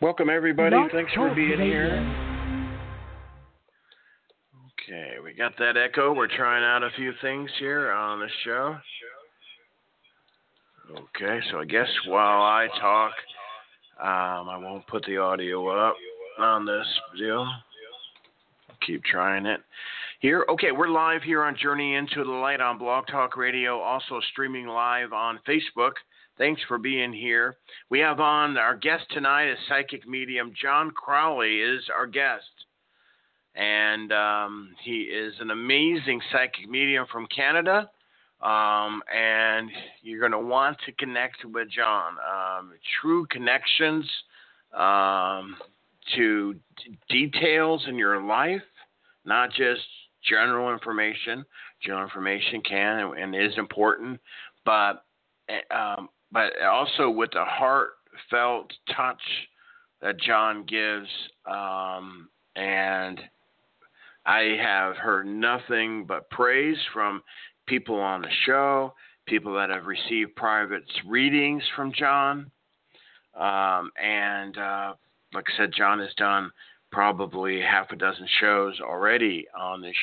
Welcome, everybody. Blog Thanks for being here. Okay, we got that echo. We're trying out a few things here on the show. Okay, so I guess while I talk, um, I won't put the audio up on this deal. Keep trying it. Here, okay, we're live here on Journey into the Light on Blog Talk Radio, also streaming live on Facebook. Thanks for being here. We have on our guest tonight is psychic medium John Crawley is our guest, and um, he is an amazing psychic medium from Canada. Um, and you're going to want to connect with John. Um, true connections um, to d- details in your life, not just general information. General information can and, and is important, but eh, um, but also with the heartfelt touch that John gives. Um, and I have heard nothing but praise from people on the show, people that have received private readings from John. Um, and uh, like I said, John has done probably half a dozen shows already on this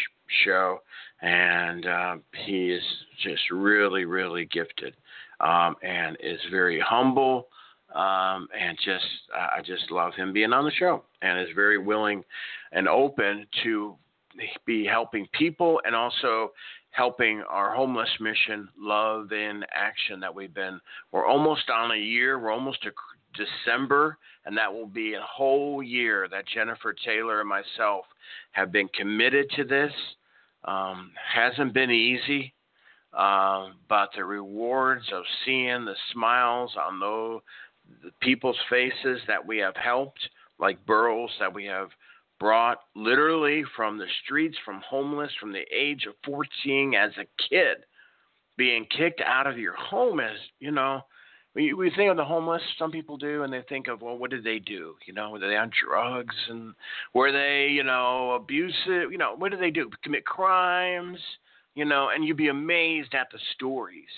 show, and uh, he is just really, really gifted um, and is very humble. Um, and just, I just love him being on the show and is very willing and open to be helping people and also helping our homeless mission, Love in Action, that we've been. We're almost on a year. We're almost to December, and that will be a whole year that Jennifer Taylor and myself have been committed to this. Um, hasn't been easy, um, but the rewards of seeing the smiles on those the people's faces that we have helped, like Burroughs that we have brought literally from the streets, from homeless, from the age of 14 as a kid, being kicked out of your home as, you know, we, we think of the homeless, some people do, and they think of, well, what did they do? You know, were they on drugs and were they, you know, abusive? You know, what did they do? Commit crimes? You know, and you'd be amazed at the stories.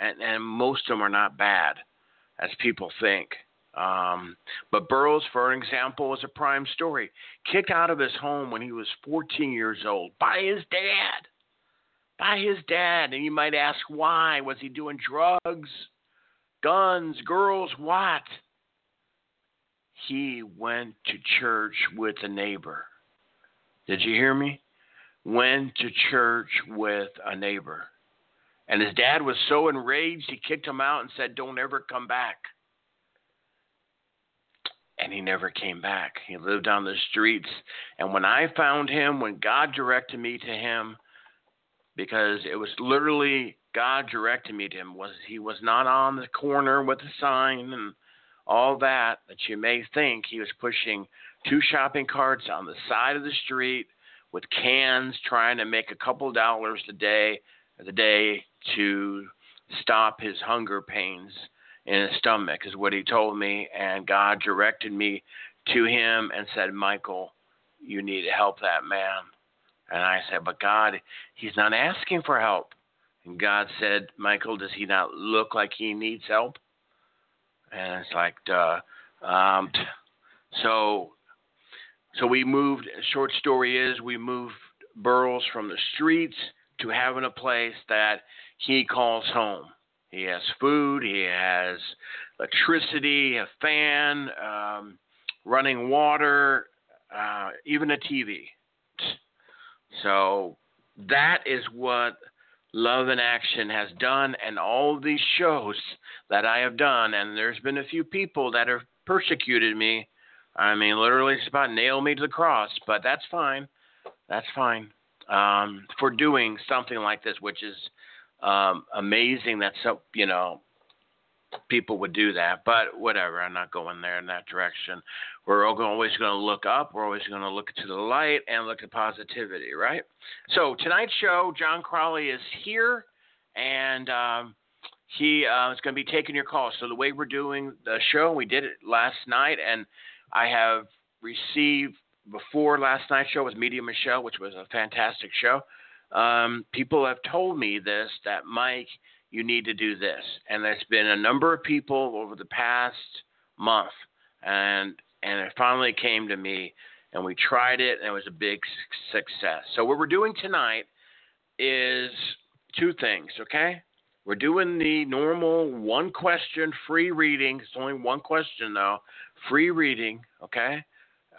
And, and most of them are not bad, as people think. Um, but Burroughs, for example, is a prime story. Kicked out of his home when he was 14 years old by his dad. By his dad. And you might ask why. Was he doing drugs, guns, girls, what? He went to church with a neighbor. Did you hear me? Went to church with a neighbor. And his dad was so enraged, he kicked him out and said, Don't ever come back and he never came back. He lived on the streets. And when I found him, when God directed me to him, because it was literally God directed me to him, was he was not on the corner with a sign and all that that you may think he was pushing two shopping carts on the side of the street with cans trying to make a couple dollars a day the day to stop his hunger pains in his stomach, is what he told me. And God directed me to him and said, Michael, you need to help that man. And I said, But God, he's not asking for help. And God said, Michael, does he not look like he needs help? And it's like, duh. Um, so, so we moved. Short story is, we moved Burroughs from the streets to having a place that he calls home. He has food, he has electricity, a fan, um, running water, uh, even a TV. So that is what Love in Action has done, and all these shows that I have done. And there's been a few people that have persecuted me. I mean, literally, it's about nail me to the cross, but that's fine. That's fine um, for doing something like this, which is um, amazing that so you know people would do that. But whatever, I'm not going there in that direction. We're always going to look up. We're always going to look to the light and look at positivity, right? So tonight's show, John Crawley is here, and um, he uh, is going to be taking your calls. So the way we're doing the show, we did it last night, and I have received before last night's show with Media Michelle, which was a fantastic show. Um, people have told me this that Mike, you need to do this, and there's been a number of people over the past month, and and it finally came to me, and we tried it, and it was a big success. So what we're doing tonight is two things, okay? We're doing the normal one question free reading. It's only one question though, free reading, okay?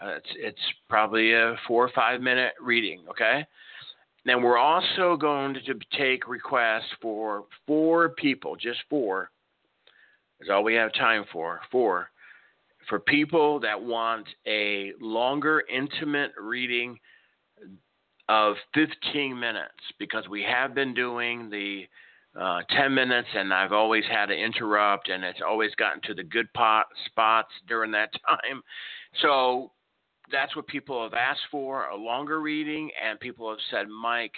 Uh, it's it's probably a four or five minute reading, okay? Then we're also going to take requests for four people, just four. Is all we have time for. Four. For people that want a longer, intimate reading of 15 minutes, because we have been doing the uh, 10 minutes and I've always had to interrupt, and it's always gotten to the good pot spots during that time. So that's what people have asked for a longer reading, and people have said, Mike,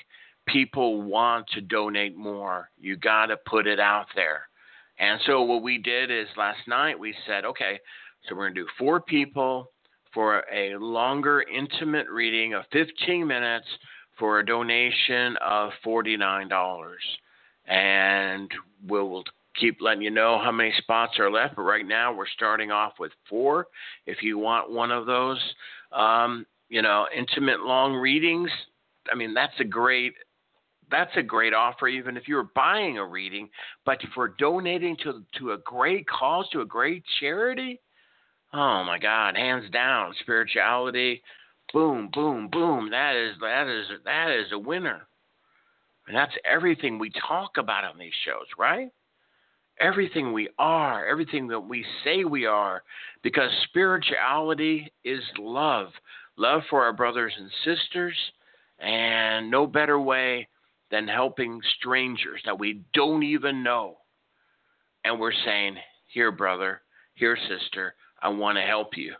people want to donate more. You got to put it out there. And so what we did is last night we said, okay, so we're going to do four people for a longer, intimate reading of 15 minutes for a donation of $49. And we'll keep letting you know how many spots are left. But right now we're starting off with four. If you want one of those, um, you know, intimate long readings. I mean, that's a great that's a great offer, even if you're buying a reading. But for donating to to a great cause, to a great charity, oh my God, hands down, spirituality, boom, boom, boom. That is that is that is a winner, and that's everything we talk about on these shows, right? everything we are, everything that we say we are, because spirituality is love love for our brothers and sisters, and no better way than helping strangers that we don't even know. And we're saying, Here, brother, here, sister, I want to help you.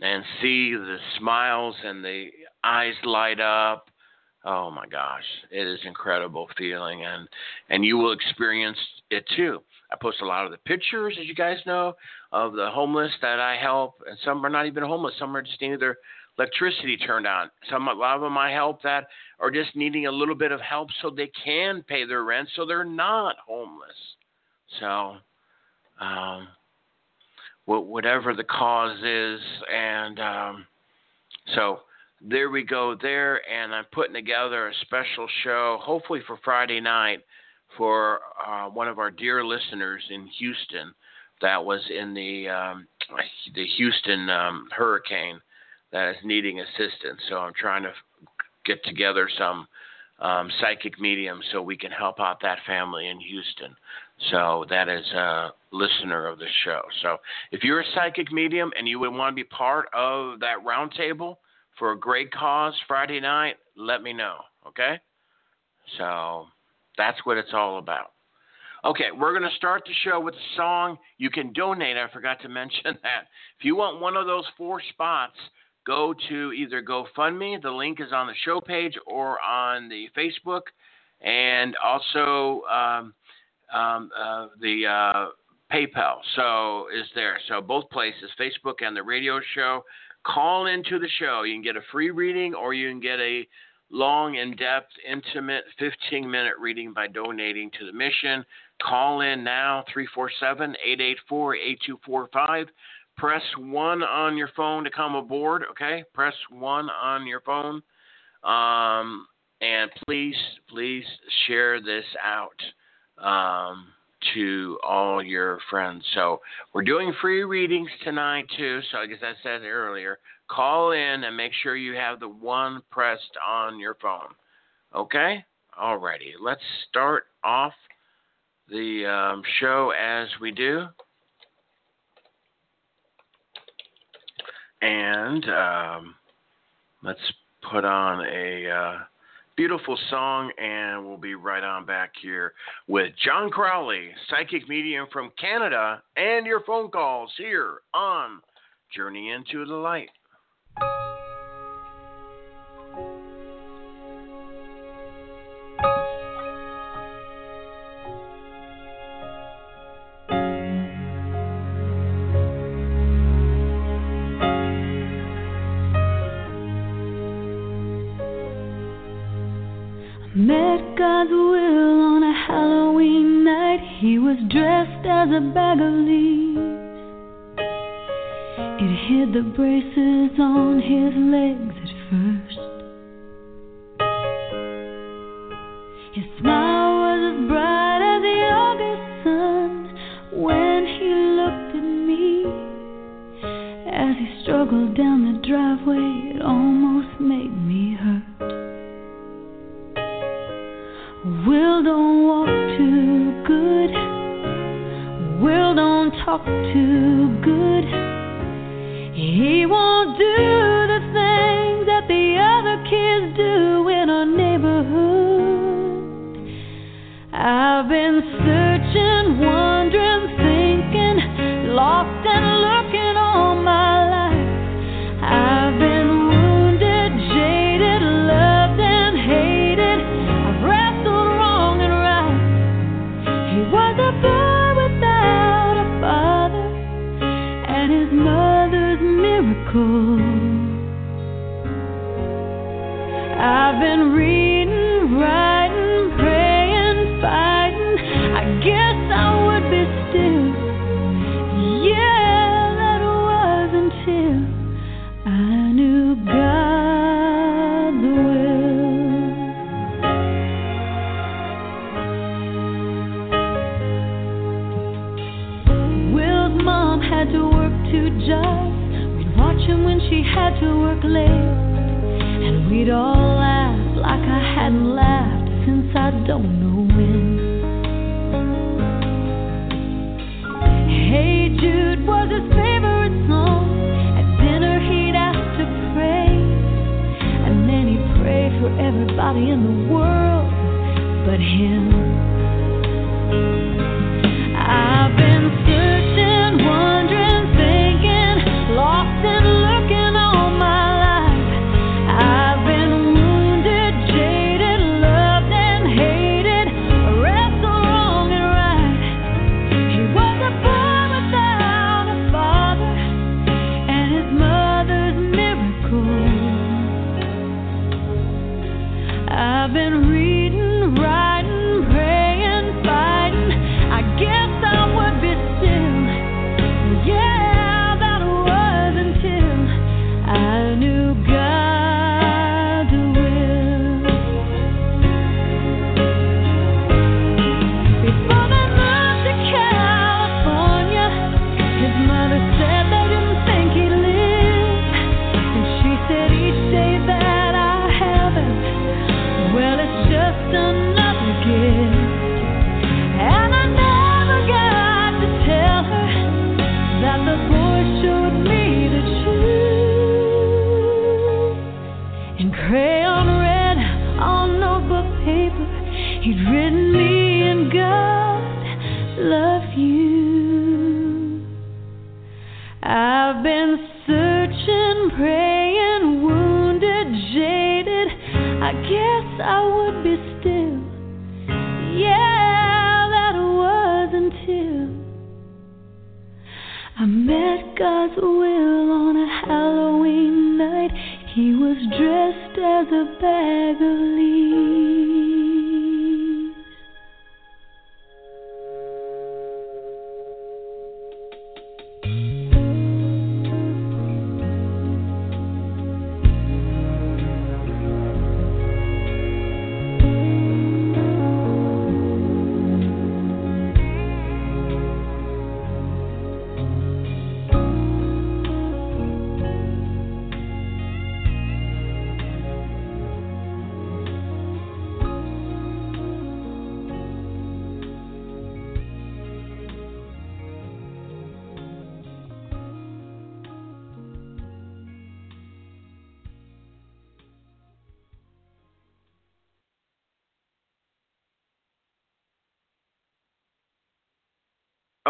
And see the smiles and the eyes light up Oh my gosh, it is incredible feeling, and and you will experience it too. I post a lot of the pictures, as you guys know, of the homeless that I help, and some are not even homeless. Some are just needing their electricity turned on. Some a lot of them I help that are just needing a little bit of help so they can pay their rent, so they're not homeless. So, um, whatever the cause is, and um, so there we go there and i'm putting together a special show hopefully for friday night for uh, one of our dear listeners in houston that was in the um, the houston um, hurricane that is needing assistance. So i'm trying to get together some um, psychic mediums so we can help out that family in houston. So that is a listener of the show. So if you're a psychic medium and you would want to be part of that roundtable for a great cause Friday night, let me know, okay? So that's what it's all about. Okay, we're going to start the show with a song. You can donate. I forgot to mention that. If you want one of those four spots, go to either GoFundMe, the link is on the show page, or on the Facebook, and also um, um, uh, the uh, PayPal. So is there. So both places, Facebook and the radio show. Call into the show. You can get a free reading or you can get a long, in depth, intimate 15 minute reading by donating to the mission. Call in now 347 884 8245. Press 1 on your phone to come aboard, okay? Press 1 on your phone. Um, and please, please share this out. Um, to all your friends. So we're doing free readings tonight too. So as I said earlier, call in and make sure you have the one pressed on your phone. Okay? Alrighty. Let's start off the um, show as we do. And um, let's put on a. Uh, beautiful song, and we'll be right on back here with John Crawley, psychic medium from Canada, and your phone calls here on Journey into the Light. as a bag of leaves. It hid the braces on his legs at first. His smile was as bright as the August sun when he looked at me as he struggled down the driveway talk too good.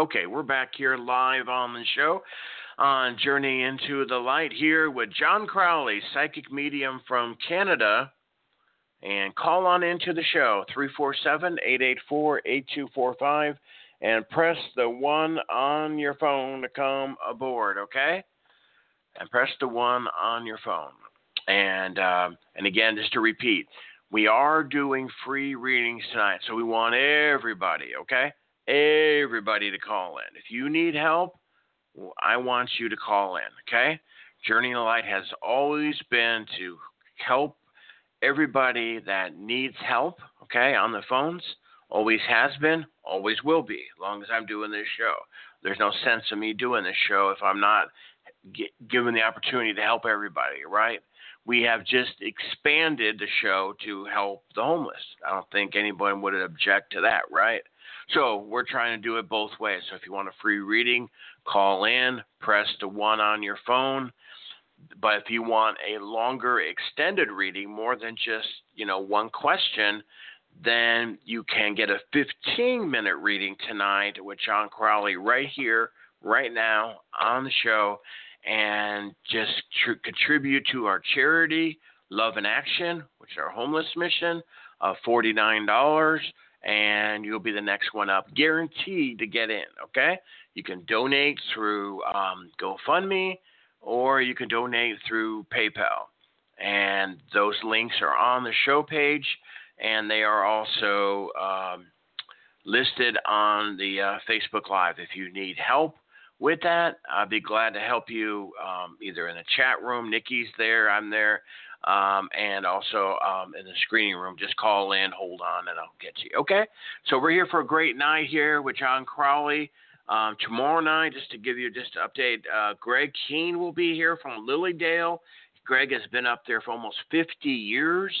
Okay, we're back here live on the show on Journey into the Light here with John Crawley, psychic medium from Canada. And call on into the show 347 884 8245 and press the one on your phone to come aboard, okay? And press the one on your phone. And uh, and again, just to repeat, we are doing free readings tonight, so we want everybody, okay? everybody to call in. If you need help, I want you to call in, okay? Journey of Light has always been to help everybody that needs help, okay, on the phones. Always has been, always will be, as long as I'm doing this show. There's no sense in me doing this show if I'm not get, given the opportunity to help everybody, right? We have just expanded the show to help the homeless. I don't think anyone would object to that, right? So we're trying to do it both ways. So if you want a free reading, call in, press the one on your phone. But if you want a longer extended reading, more than just, you know, one question, then you can get a 15 minute reading tonight with John Crawley right here, right now on the show, and just tr- contribute to our charity, Love in Action, which is our homeless mission, of $49, and you'll be the next one up, guaranteed to get in, okay? You can donate through um, GoFundMe or you can donate through PayPal. And those links are on the show page and they are also um, listed on the uh, Facebook Live. If you need help with that, I'd be glad to help you um, either in the chat room. Nikki's there, I'm there, um, and also um, in the screening room. Just call in, hold on, and I'll get you. Okay? So we're here for a great night here with John Crawley. Um, tomorrow night, just to give you just an update, uh, Greg Keene will be here from Lily Dale. Greg has been up there for almost 50 years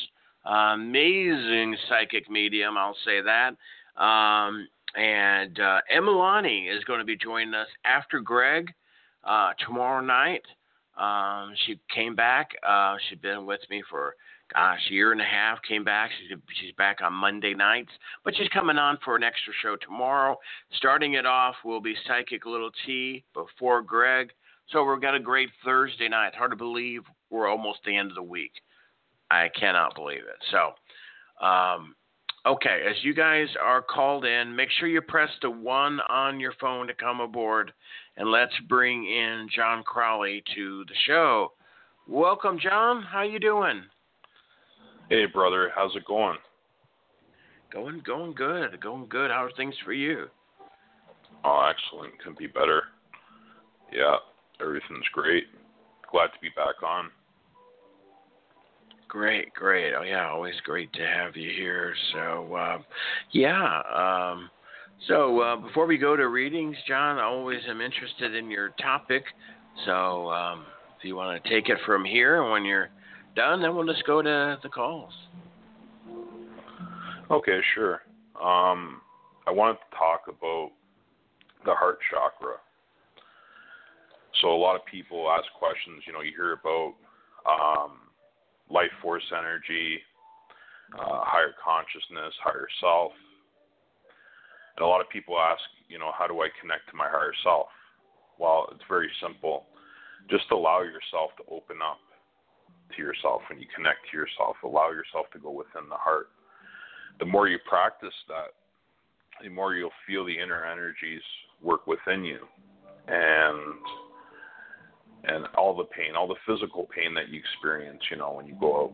amazing psychic medium, I'll say that. Um, and uh, Emilani is going to be joining us after Greg uh, tomorrow night. Um, she came back. Uh, she's been with me for gosh, a year and a half. Came back. She's she's back on Monday nights, but she's coming on for an extra show tomorrow. Starting it off will be Psychic Little T before Greg. So we've got a great Thursday night. Hard to believe we're almost the end of the week. I cannot believe it. So, um, okay, as you guys are called in, make sure you press the one on your phone to come aboard, and let's bring in John Crawley to the show. Welcome, John. How you doing? Hey, brother. How's it going? Going, going good. Going good. How are things for you? Oh, excellent. Couldn't be better. Yeah, everything's great. Glad to be back on. Great, great. Oh yeah, always great to have you here. So uh, yeah. Um, so uh, before we go to readings, John, I always am interested in your topic. So um, if you want to take it from here, and when you're done, then we'll just go to the calls. Okay, sure. Um, I wanted to talk about the heart chakra. So a lot of people ask questions. You know, you hear about um, life force energy, uh, higher consciousness, higher self. And a lot of people ask, you know, how do I connect to my higher self? Well, it's very simple. Just allow yourself to open up to yourself when you connect to yourself. Allow yourself to go within the heart. The more you practice that, the more you'll feel the inner energies work within you. And and all the pain, all the physical pain that you experience, you know, when you go out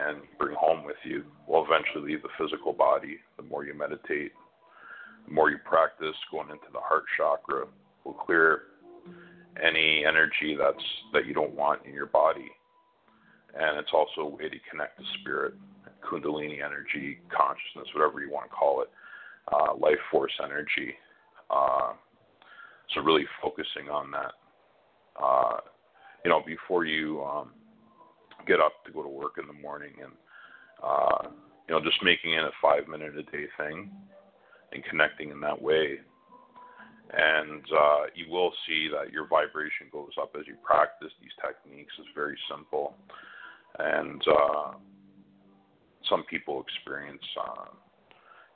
and bring home with you, will eventually leave the physical body. The more you meditate, the more you practice going into the heart chakra, will clear any energy that's that you don't want in your body. And it's also a way to connect to spirit, kundalini energy, consciousness, whatever you want to call it, uh, life force energy. Uh, so really focusing on that uh, you know, before you um, get up to go to work in the morning, and uh, you know, just making it a five minute a day thing and connecting in that way. And uh, you will see that your vibration goes up as you practice these techniques. It's very simple, and uh, some people experience uh,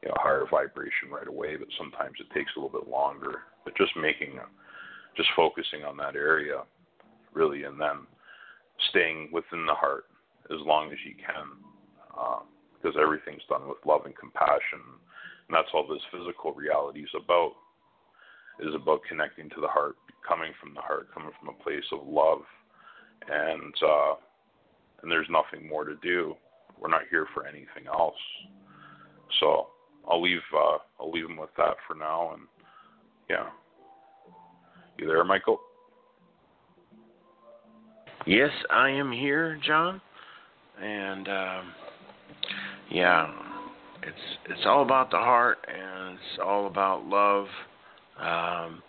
you know higher vibration right away, but sometimes it takes a little bit longer. But just making just focusing on that area, really, and then staying within the heart as long as you can, uh, because everything's done with love and compassion, and that's all this physical reality is about. Is about connecting to the heart, coming from the heart, coming from a place of love, and uh, and there's nothing more to do. We're not here for anything else. So I'll leave uh, I'll leave them with that for now, and yeah. You there, Michael? Yes, I am here, John. And um, yeah, it's it's all about the heart and it's all about love. Um,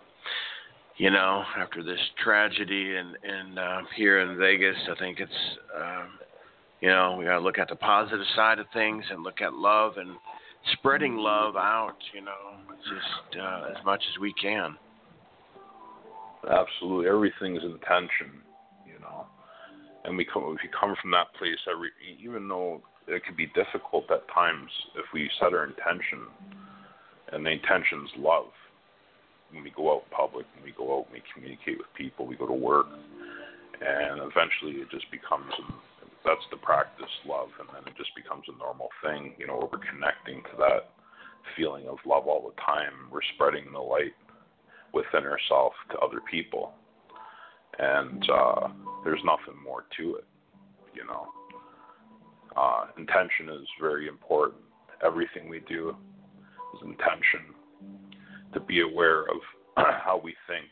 you know, after this tragedy and and uh, here in Vegas, I think it's um, you know we got to look at the positive side of things and look at love and spreading love out. You know, just uh, as much as we can. Absolutely, everything's intention, you know, and we come if you come from that place, every even though it can be difficult at times, if we set our intention, and the intention's love. When we go out in public, when we go out, and we communicate with people, we go to work, and eventually it just becomes that's the practice love and then it just becomes a normal thing. You know we're connecting to that feeling of love all the time. We're spreading the light within ourselves to other people. And uh there's nothing more to it you know uh intention is very important everything we do is intention to be aware of how we think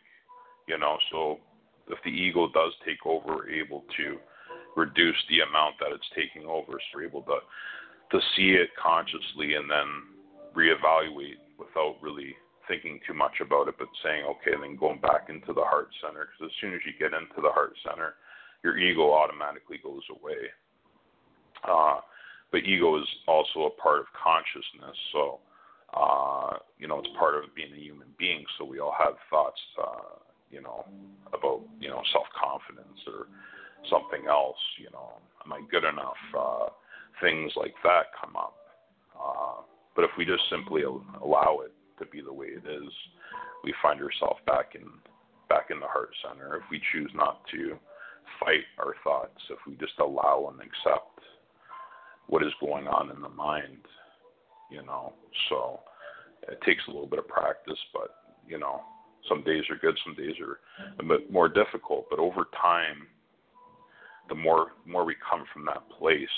you know so if the ego does take over we're able to reduce the amount that it's taking over. So we're able to to see it consciously and then reevaluate without really thinking too much about it, but saying, okay, and then going back into the heart center. Because as soon as you get into the heart center, your ego automatically goes away. Uh, but ego is also a part of consciousness. So, uh, you know, it's part of being a human being. So we all have thoughts, uh, you know, about, you know, self confidence or something else. You know, am I good enough? Uh, things like that come up. Uh, but if we just simply allow it to be the way it is, we find ourselves back in back in the heart center. If we choose not to fight our thoughts, if we just allow and accept what is going on in the mind, you know. So it takes a little bit of practice, but you know, some days are good, some days are a bit more difficult. But over time, the more more we come from that place,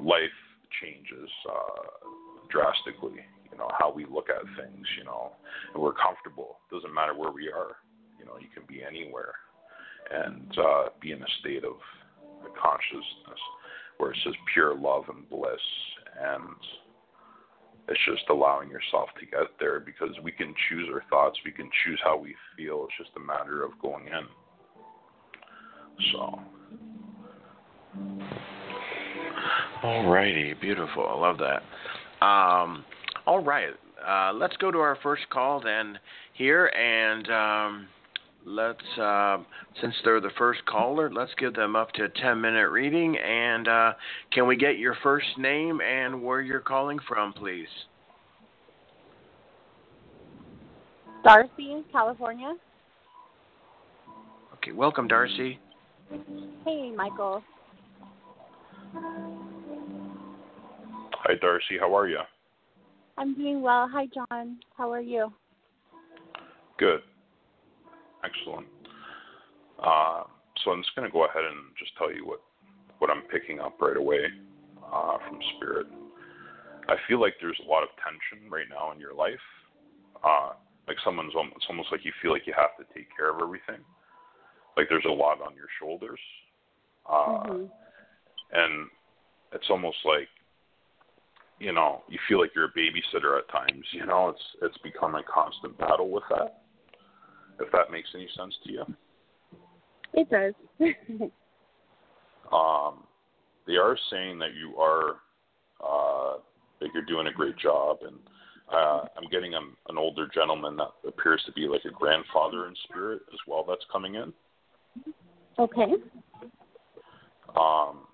life changes uh, drastically. You know how we look at things. You know, and we're comfortable. Doesn't matter where we are. You know, you can be anywhere and uh, be in a state of consciousness where it's just pure love and bliss. And it's just allowing yourself to get there because we can choose our thoughts. We can choose how we feel. It's just a matter of going in. So. All righty, beautiful. I love that. Um, all right, uh, let's go to our first call then here, and um, let's uh, since they're the first caller, let's give them up to a ten minute reading. And uh, can we get your first name and where you're calling from, please? Darcy, California. Okay, welcome, Darcy. Hey, Michael. Hi, Darcy. How are you? I'm doing well. Hi, John. How are you? Good. Excellent. Uh, so I'm just going to go ahead and just tell you what, what I'm picking up right away uh, from Spirit. I feel like there's a lot of tension right now in your life. Uh, like someone's, it's almost like you feel like you have to take care of everything like there's a lot on your shoulders, uh, mm-hmm. and it's almost like you know you feel like you're a babysitter at times. You know, it's it's become a constant battle with that. If that makes any sense to you. It does. um, they are saying that you are uh, that you're doing a great job, and uh, I'm getting a, an older gentleman that appears to be like a grandfather in spirit as well. That's coming in. Okay. Um,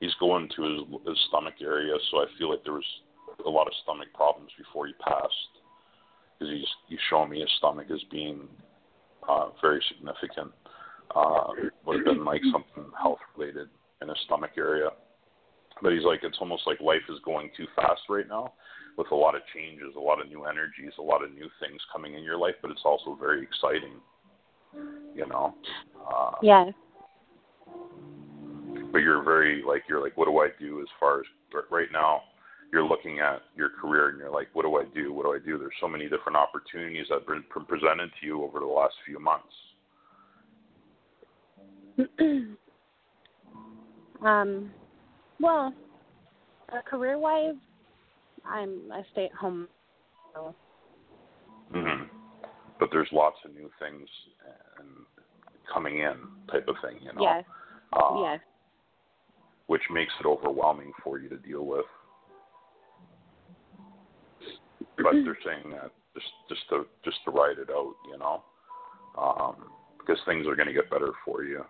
he's going to his, his stomach area, so I feel like there was a lot of stomach problems before he passed. Because he's he's showing me his stomach as being uh, very significant. Uh, would have been like something health related in his stomach area. But he's like, it's almost like life is going too fast right now with a lot of changes, a lot of new energies, a lot of new things coming in your life, but it's also very exciting you know. Uh, yeah. But you're very like you're like, what do I do as far as right now? You're looking at your career and you're like, what do I do? What do I do? There's so many different opportunities that have been presented to you over the last few months. um, well, uh, career wise, I'm a stay at home. So, hmm But there's lots of new things and coming in, type of thing, you know. yes, Uh, yes. Which makes it overwhelming for you to deal with. But they're saying that just just to just to ride it out, you know, um, because things are going to get better for you.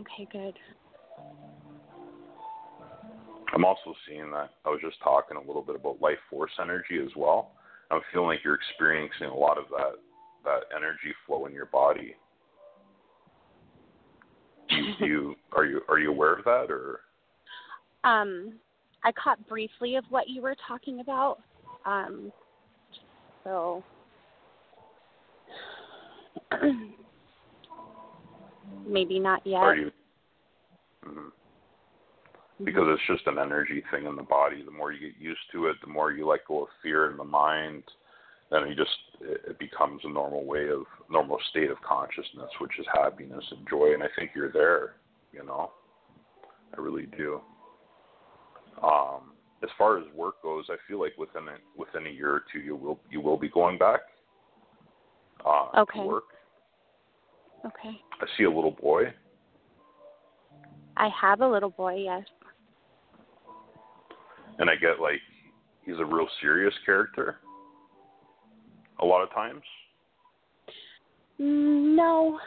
Okay, good. I'm also seeing that I was just talking a little bit about life force energy as well. I'm feeling like you're experiencing a lot of that that energy flow in your body. Do you, do you are you are you aware of that or Um, I caught briefly of what you were talking about. Um, so maybe not yet. are you? mhm. Because it's just an energy thing in the body. The more you get used to it, the more you let go of fear in the mind, then you just it becomes a normal way of normal state of consciousness, which is happiness and joy. And I think you're there. You know, I really do. Um, as far as work goes, I feel like within a, within a year or two, you will you will be going back uh, Okay. to work. Okay. I see a little boy. I have a little boy, yes. and I get like he's a real serious character. A lot of times. Mm, No,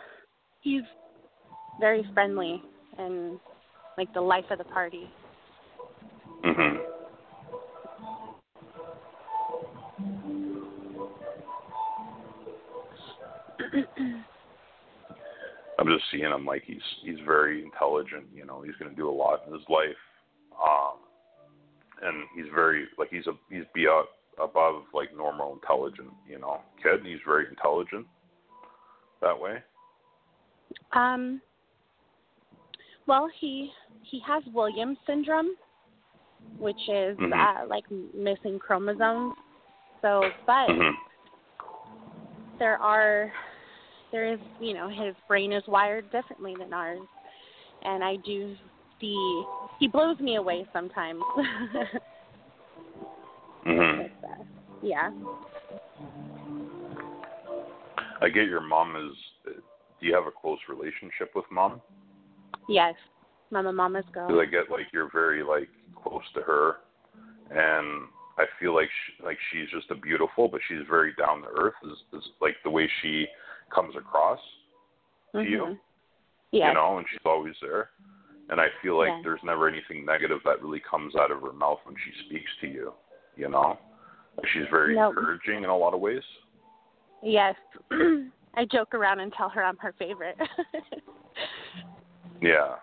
he's very friendly and like the life of the party. Mhm. I'm just seeing him like he's he's very intelligent. You know, he's going to do a lot in his life, um, and he's very like he's a he's be a, above like normal intelligent. You know, kid. And he's very intelligent that way. Um well, he he has Williams syndrome, which is Mhm. uh like missing chromosomes. So, but Mhm. there are there is you know his brain is wired differently than ours and i do see he blows me away sometimes Mhm. Uh, yeah I get your mom is. Do you have a close relationship with mom? yes mama mama's girl Because I get like you're very like close to her, and I feel like she, like she's just a beautiful, but she's very down to earth. Is, is like the way she comes across to you, Mhm. yes you know, and she's always there. And I feel like Yeah. there's never anything negative that really comes out of her mouth when she speaks to you, you know. She's very encouraging in a lot of ways. yes i joke around and tell her i'm her favorite Yeah.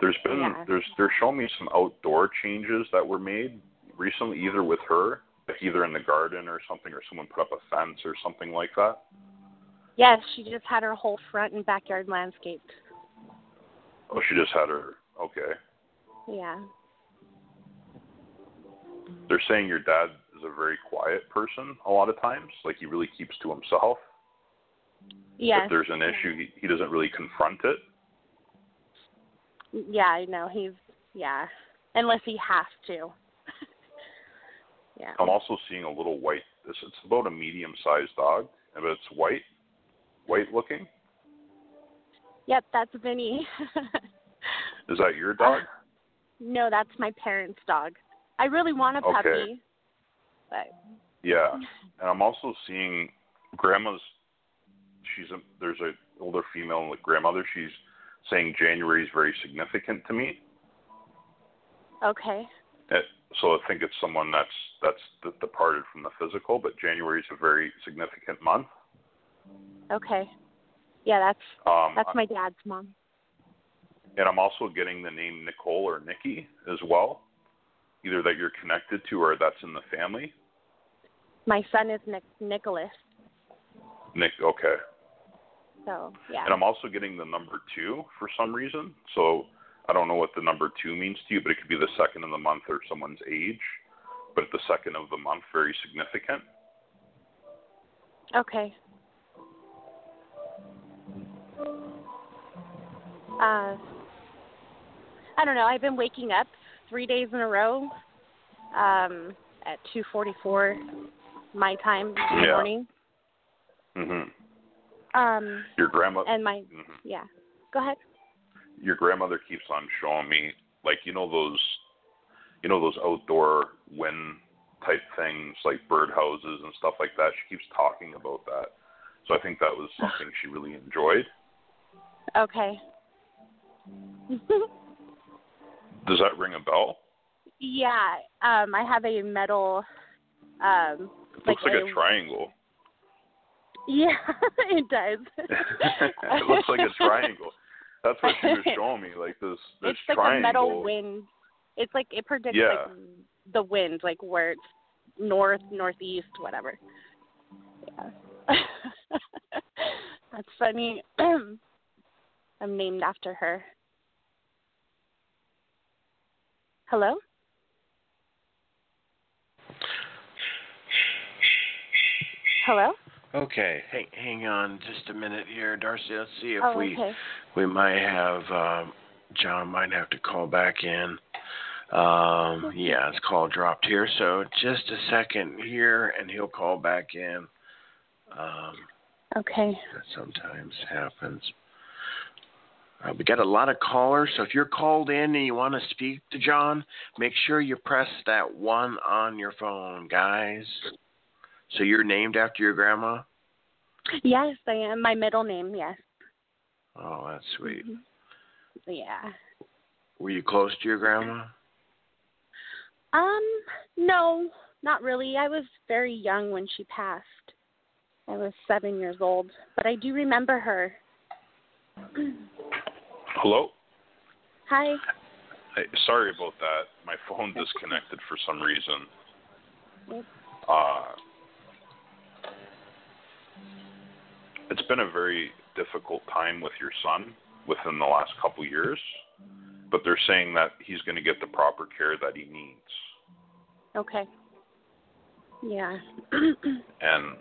There's been Yeah. there's they're showing me some outdoor changes that were made recently, either with her, like either in the garden or something, or someone put up a fence or something like that. yes she just had her whole front and backyard landscaped Oh, she just had her. Okay, yeah they're saying your dad is a very quiet person a lot of times. Like he really keeps to himself. Yes If there's an issue, he, he doesn't really confront it. Yeah, I know. He's yeah. Unless he has to. yeah. I'm also seeing a little white. This it's about a medium-sized dog, but it's white, white looking. Yep, that's Vinny. Is that your dog? no, that's my parents' dog. I really want a puppy. Okay. But Yeah, and I'm also seeing grandma's. She's a there's a older female like grandmother. She's saying January is very significant to me. okay. It, so I think it's someone that's that's departed from the physical, but January is a very significant month. Okay. Yeah, that's Um, that's my dad's mom. and I'm also getting the name Nicole or Nikki as well, either that you're connected to or that's in the family. My son is Nick Nicholas. Nick, okay. So yeah. And I'm also getting the number two for some reason. So I don't know what the number two means to you, but it could be the second of the month or someone's age. But the second of the month, very significant. Okay. Uh, I don't know. I've been waking up three days in a row um, at 2:44 my time in the Yeah. morning. Mhm. Um, Your grandma. and my mhm. yeah. Go ahead. Your grandmother keeps on showing me, like you know those, you know those outdoor wind type things, like birdhouses and stuff like that. She keeps talking about that. So I think that was something she really enjoyed. Okay. Does that ring a bell? yeah. Um, I have a metal. Um, It Like looks like a a- triangle. Yeah, it does. it looks like a triangle. That's what she was showing me, like this this it's like a metal wind. It's like it predicts Yeah. like the wind, like where it's north, northeast, whatever. Yeah. That's funny. I'm named after her. Hello? Hello? Okay, hang, hang on just a minute here, Darcy. Let's see if oh, we okay. we might have um, John might have to call back in. Um, yeah, his call dropped here, so just a second here, and he'll call back in. Um, Okay. that sometimes happens. Uh, we got a lot of callers, so if you're called in and you want to speak to John, make sure you press that one on your phone, guys. So you're named after your grandma? Yes, I am. My middle name, yes. Oh, that's sweet. Mhm. Yeah. Were you close to your grandma? Um, no, not really. I was very young when she passed. I was seven years old, but I do remember her. Hello. Hi. Hey, sorry about that. My phone disconnected for some reason. Uh, it's been a very difficult time with your son within the last couple years, but they're saying that he's going to get the proper care that he needs. Okay. Yeah. And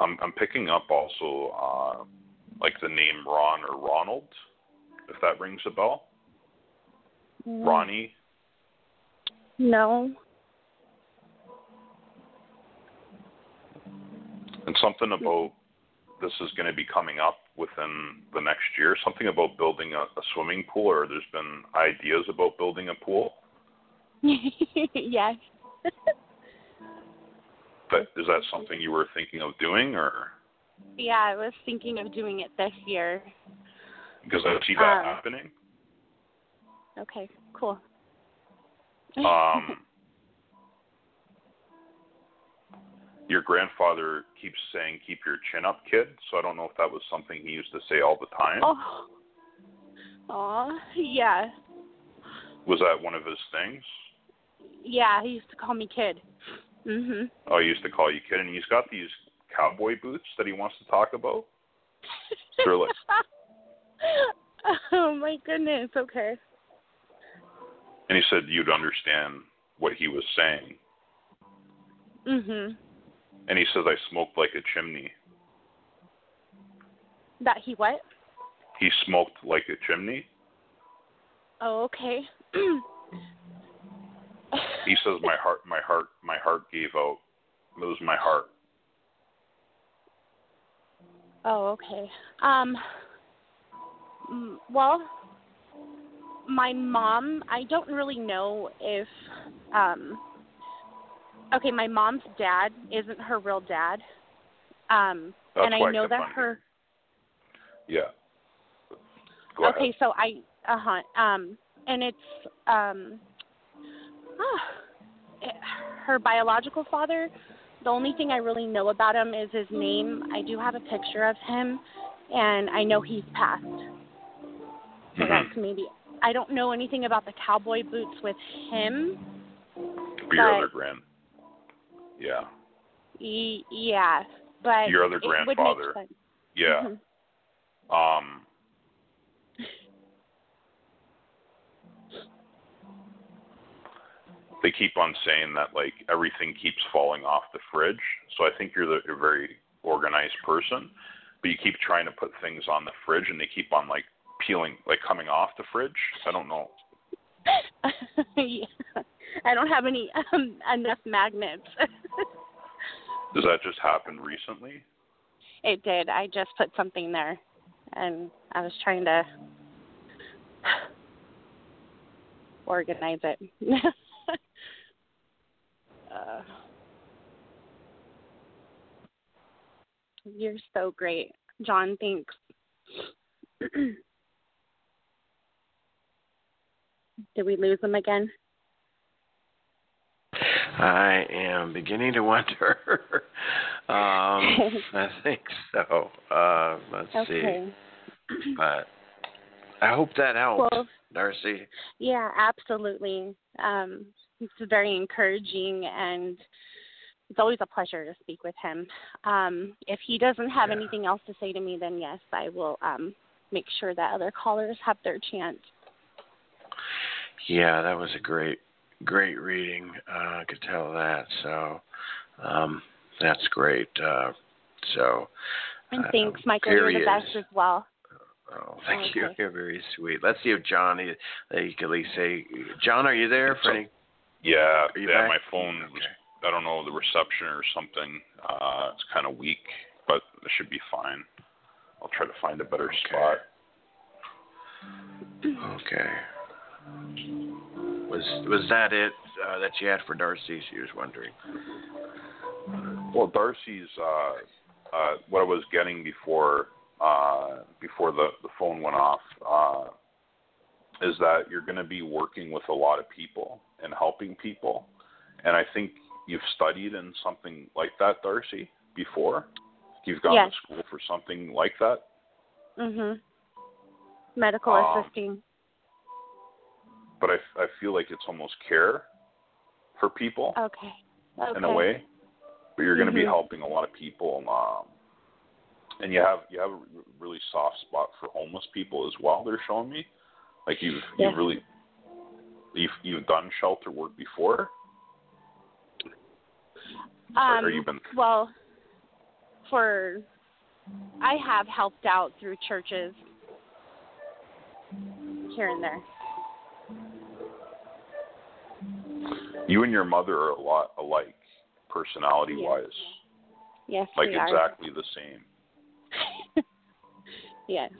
I'm I'm picking up also uh, like the name Ron or Ronald, if that rings a bell. Ronnie. No. And something about this is going to be coming up within the next year. Something about building a, a swimming pool, or there's been ideas about building a pool. yes. But is that something you were thinking of doing, or yeah, I was thinking of doing it this year. because I see that Um, happening? Okay, cool. Um, your grandfather keeps saying, "Keep your chin up, kid." So I don't know if that was something he used to say all the time. oh. Aw, yeah. Was that one of his things? Yeah, he used to call me kid. Mhm. Oh, he used to call you kid, and he's got these cowboy boots that he wants to talk about. They're like oh my goodness. Okay. and he said you'd understand what he was saying. Mhm. And he says I smoked like a chimney. That he what? He smoked like a chimney. Oh, okay. He says my heart, my heart, my heart gave out. It was my heart. oh, okay. Um. Well, my mom. I don't really know if. Um. Okay, my mom's dad isn't her real dad. Um, That's and I know that on her. Yeah. Go okay, ahead. so I. Uh huh. Um, and it's um. it, her biological father. The only thing I really know about him is his name. I do have a picture of him, and I know he's passed. So Mhm. that's maybe. I don't know anything about the cowboy boots with him. But your but- other grand. Yeah. E- yeah, but Your other it would make grandfather. sense. Yeah. Mhm. Um. they keep on saying that like everything keeps falling off the fridge. So I think you're the, a very organized person, but you keep trying to put things on the fridge and they keep on like peeling, like coming off the fridge. I don't know. yeah. I don't have any um, enough magnets. Does that just happen recently? it did. I just put something there, and I was trying to organize it. uh, you're so great, John. Thanks. Did we lose them again? I am beginning to wonder. um, I think so. Uh, let's okay. see. But I hope that helps, Well, Darcy. yeah, absolutely. Um, it's very encouraging, and it's always a pleasure to speak with him. Um, if he doesn't have Yeah. anything else to say to me, then yes, I will um, make sure that other callers have their chance. Yeah, that was a great, great reading. Uh, I could tell that. So um, that's great. Uh, so. And uh, thanks, Michael. here You're the best as well. Oh, thank you. Okay. You're very sweet. Let's see if John, he, he could at least say, John, are you there for any? Yeah, you yeah. back? My phone was Okay. I don't know the reception or something. Uh, it's kind of weak, but it should be fine. I'll try to find a better Okay. spot. Okay. Was was that it uh, that you had for Darcy? She was wondering. Well, Darcy's uh, uh, what I was getting before uh, before the the phone went off uh, is that you're going to be working with a lot of people and helping people, and I think you've studied in something like that, Darcy, before. You've gone Yes. to school for something like that. Mhm. Medical Um, assisting. But I, I feel like it's almost care for people Okay. Okay. in a way. But you're going to be helping a lot of people, um, and you have you have a really soft spot for homeless people as well. They're showing me, like you've Yeah. you've really you've you've done shelter work before, Um, or you've been well, for I have helped out through churches here and there. You and your mother are a lot alike, personality wise, Yes, like we are. exactly the same. Yes.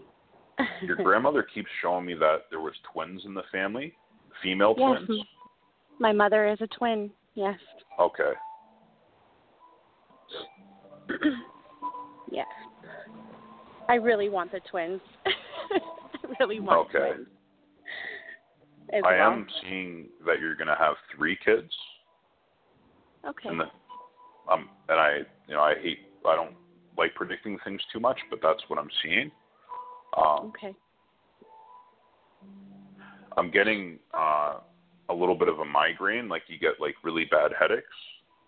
Your grandmother keeps showing me that there was twins in the family, female Yes. twins. My mother is a twin. Yes. Okay. yes. I really want the twins. I really want Okay. twins. As I well. am seeing that you're going to have three kids. Okay. And the, um, and I, you know, I hate, I don't like predicting things too much, but that's what I'm seeing. Um, Okay. I'm getting uh, a little bit of a migraine, like you get like really bad headaches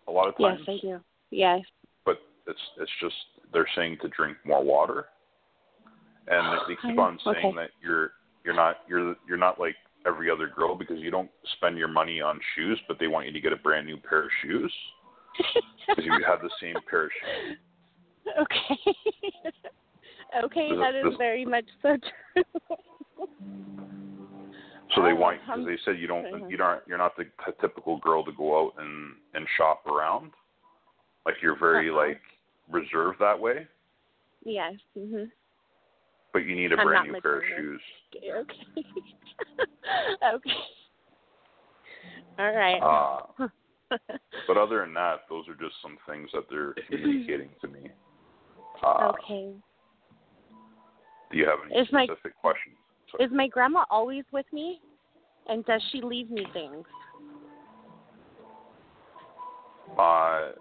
a lot of times. Yes. I do. Yes. But it's it's just they're saying to drink more water, and they keep on saying okay. that you're you're not you're you're not like every other girl because you don't spend your money on shoes, but they want you to get a brand new pair of shoes because you have the same pair of shoes. Okay. okay, it- that is does- very much so true. So they want because they said you don't you don't you're not the typical girl to go out and and shop around. Like you're very Uh-uh. like reserved that way, yes. Mhm. But you need a I'm brand new pair of shoes. Okay. okay. All right. Uh, but other than that, those are just some things that they're communicating to me. Uh, okay. Do you have any Is my- specific questions? Sorry. Is my grandma always with me? And does she leave me things? Uh,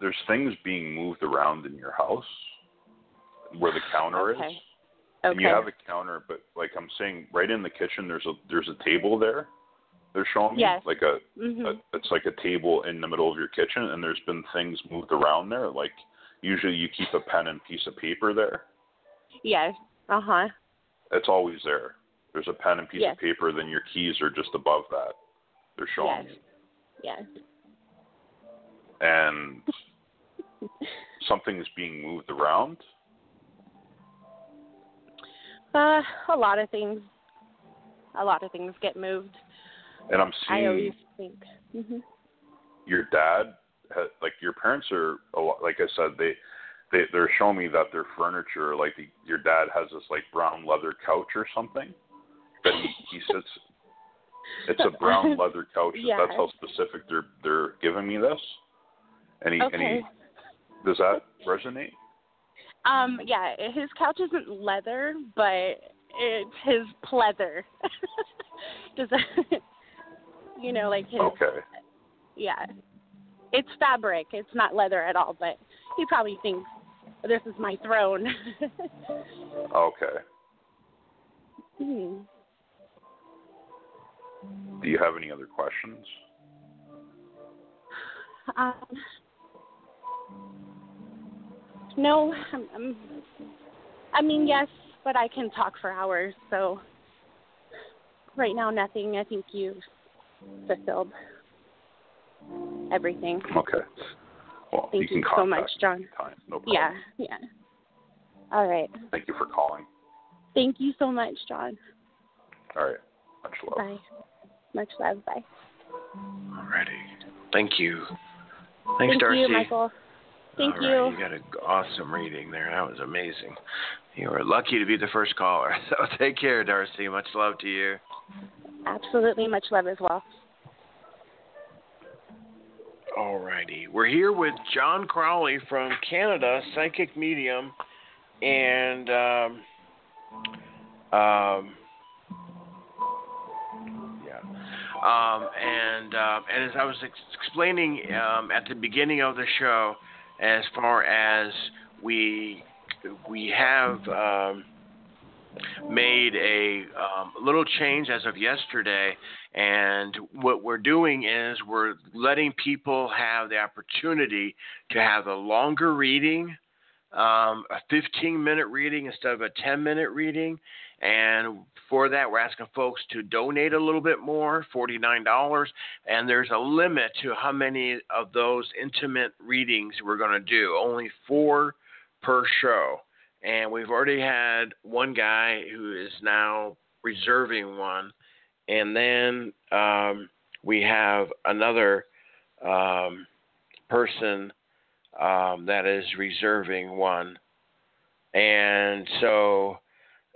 there's things being moved around in your house where the counter Okay. is. Okay. And you have a counter, but like I'm saying, right in the kitchen, there's a there's a table there. They're showing me Yes. like a, mhm. a it's like a table in the middle of your kitchen, and there's been things moved around there. Like usually you keep a pen and piece of paper there. yes. Uh huh. It's always there. There's a pen and piece Yes. of paper, then your keys are just above that. They're showing Yes. me. Yes. And something's being moved around. Uh, a lot of things. A lot of things get moved. And I'm seeing. I always think. hmm your dad, ha- like your parents are, a lot, like I said, they, they they're showing me that their furniture, like the, your dad has this like brown leather couch or something that he, he sits. It's a brown leather couch. Yeah. That's how specific they're they're giving me this. He Okay. he does that resonate? Um, yeah, his couch isn't leather, but it's his pleather. Does that, you know, like his, Okay. yeah. It's fabric. It's not leather at all, but he probably thinks this is my throne. Okay. hmm. Do you have any other questions? Um, no, I'm, I'm, I mean, yes, but I can talk for hours, so right now, nothing. I think you've fulfilled everything. Okay. Well, Thank you can you so much, John. anytime. No problem. Yeah, yeah. All right. Thank you for calling. Thank you so much, John. All right. Much love. Bye. Much love. Bye. Alrighty. Thank you. Thanks, Thank Darcy. you, Michael. Thank All right, you. You got an awesome reading there. That was amazing. You were lucky to be the first caller. So take care, Darcy. Much love to you. Absolutely much love as well. All righty. We're here with John Crawley from Canada, psychic medium, and um, um, yeah, um, and uh, and as I was ex- explaining um, at the beginning of the show, as far as we we have. Um, made a um, little change as of yesterday, and what we're doing is we're letting people have the opportunity to have a longer reading, um, a 15 minute reading instead of a 10 minute reading. And for that, we're asking folks to donate a little bit more, $49. And there's a limit to how many of those intimate readings we're going to do, only four per show and we've already had one guy who is now reserving one, and then um, we have another um, person um, that is reserving one, and so.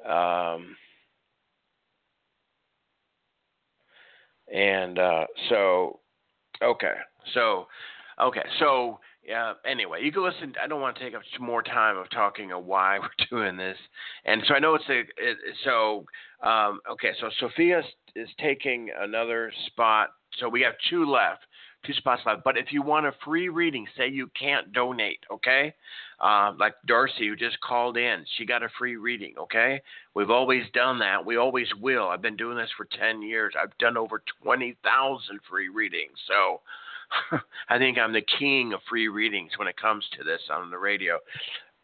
Um, and uh, so, okay, so, okay, so yeah. Anyway, you can listen. I don't want to take up more time of talking of why we're doing this, and so I know it's a. It, so um, okay, so Sophia is, is taking another spot. So we have two left, two spots left. But if you want a free reading, say you can't donate, okay? Uh, like Darcy who just called in, she got a free reading, okay? We've always done that. We always will. I've been doing this for ten years. I've done over twenty thousand free readings. So. I think I'm the king of free readings when it comes to this on the radio.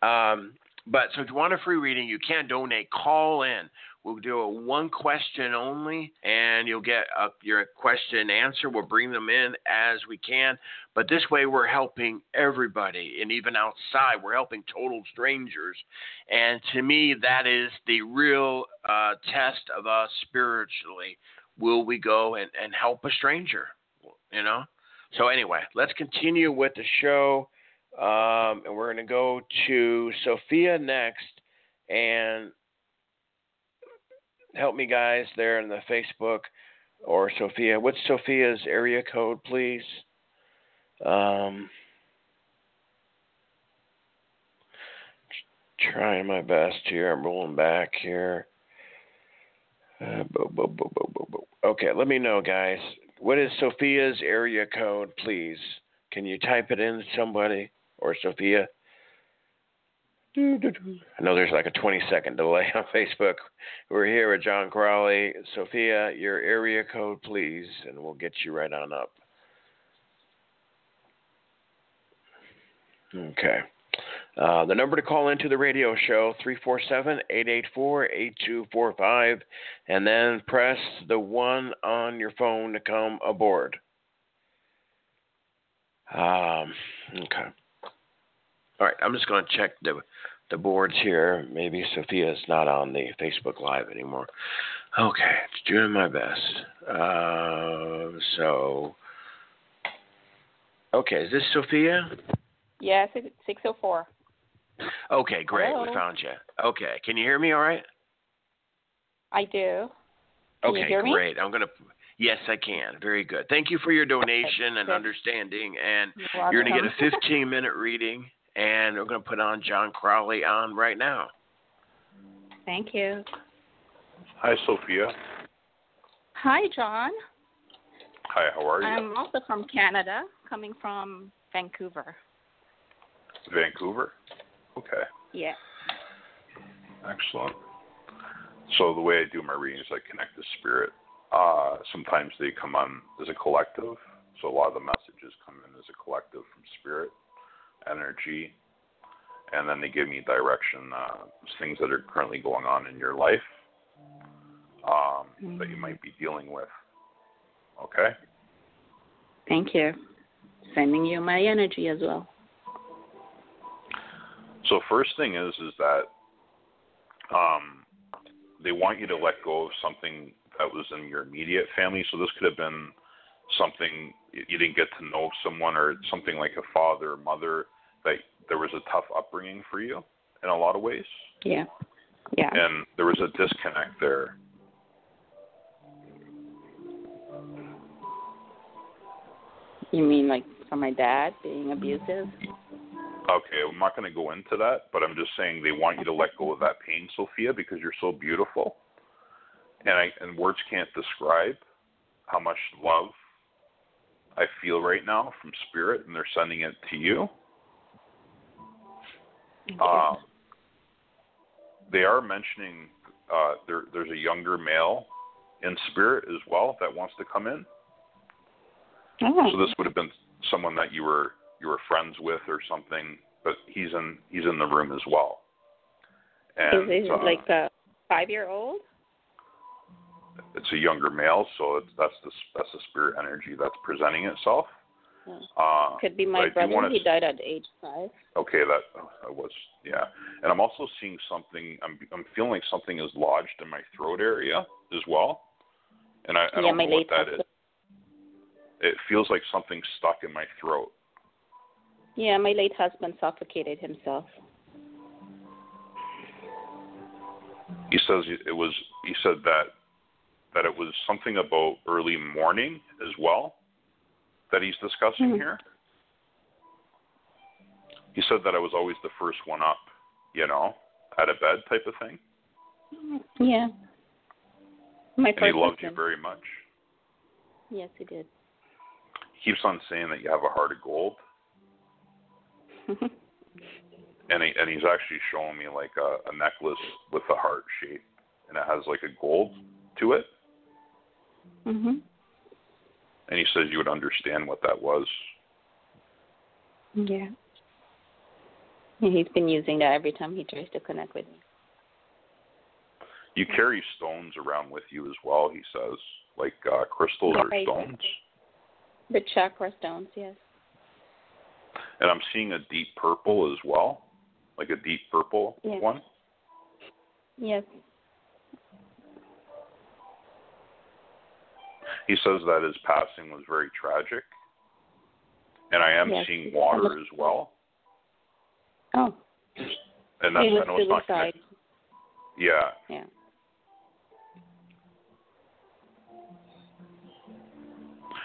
Um, but so if you want a free reading, you can't donate. Call in. We'll do a one question only, and you'll get a, your question and answer. We'll bring them in as we can. But this way, we're helping everybody, and even outside, we're helping total strangers. And to me, that is the real uh, test of us spiritually. Will we go and, and help a stranger? You know? So anyway, let's continue with the show, um, and we're going to go to Sophia next, and help me guys there in the Facebook or Sophia. What's Sophia's area code, please? Um, trying my best here. I'm rolling back here. Uh, bo- bo- bo-. Okay, let me know, guys. What is Sophia's area code, please? Can you type it in, somebody or Sophia? I know there's like a 20 second delay on Facebook. We're here with John Crawley. Sophia, your area code, please, and we'll get you right on up. Okay. Uh, the number to call into the radio show 347-884-8245 and then press the 1 on your phone to come aboard. Um, okay. All right, I'm just going to check the the boards here. Maybe Sophia's not on the Facebook Live anymore. Okay, it's doing my best. Uh, so, okay, is this Sophia? Yes, 604. Okay, great. We found you. Okay, can you hear me all right? I do. Can you okay, hear me? great. I'm going to. Yes, I can. Very good. Thank you for your donation and understanding. And You're you're going to get a 15 minute reading, and we're going to put on John Crawley on right now. Thank you. Hi, Sophia. Hi, John. Hi, how are you? I'm also from Canada, coming from Vancouver. Vancouver. Okay, Yeah. excellent. So the way I do my readings, I connect to spirit. Uh, sometimes they come on as a collective. So a lot of the messages come in as a collective from spirit, energy, and then they give me direction, uh, things that are currently going on in your life um, that you might be dealing with. Okay. Thank you. Sending you my energy as well. So first thing is is that um, they want you to let go of something that was in your immediate family. So this could have been something you didn't get to know someone or something like a father or mother that there was a tough upbringing for you in a lot of ways, Yeah. Yeah. and there was a disconnect there. You mean like from my dad being abusive? Okay, I'm not going to go into that, but I'm just saying they want you to let go of that pain, Sophia, because you're so beautiful, and I and words can't describe how much love I feel right now from spirit, and they're sending it to you. Um, they are mentioning uh, there, there's a younger male in spirit as well that wants to come in. oh. So this would have been someone that you were you were friends with or something, but he's in he's in the room as well. And Is it uh, like a five year old? It's a younger male, so it's, that's the that's the spirit energy that's presenting itself. Yeah. Uh, Could be my brother. He died at age five. Okay, that I was yeah, and I'm also seeing something. I'm I'm feeling like something is lodged in my throat area as well, and I, I yeah, don't my know what late husband. It feels like something stuck in my throat. Yeah, my late husband suffocated himself. He says it was. He said that that it was something about early morning as well that he's discussing Hmm. here. He said that I was always the first one up, you know, out of bed type of thing, Yeah. My and he loved you very much. Yes, he did. He keeps on saying that you have a heart of gold, and he, and he's actually showing me like a, a necklace with a heart shape, and it has like a gold to it. Mhm. And he says you would understand what that was. Yeah. Yeah, He's been using that every time he tries to connect with me. You carry stones around with you as well. He says, like uh, crystals or Right. stones. The chakra stones, yes. And I'm seeing a deep purple as well, like a deep purple Yes. one. Yes. He says that his passing was very tragic. And I am Yes, seeing water as well. Oh. And that's was I know not connected. Yeah. Yeah.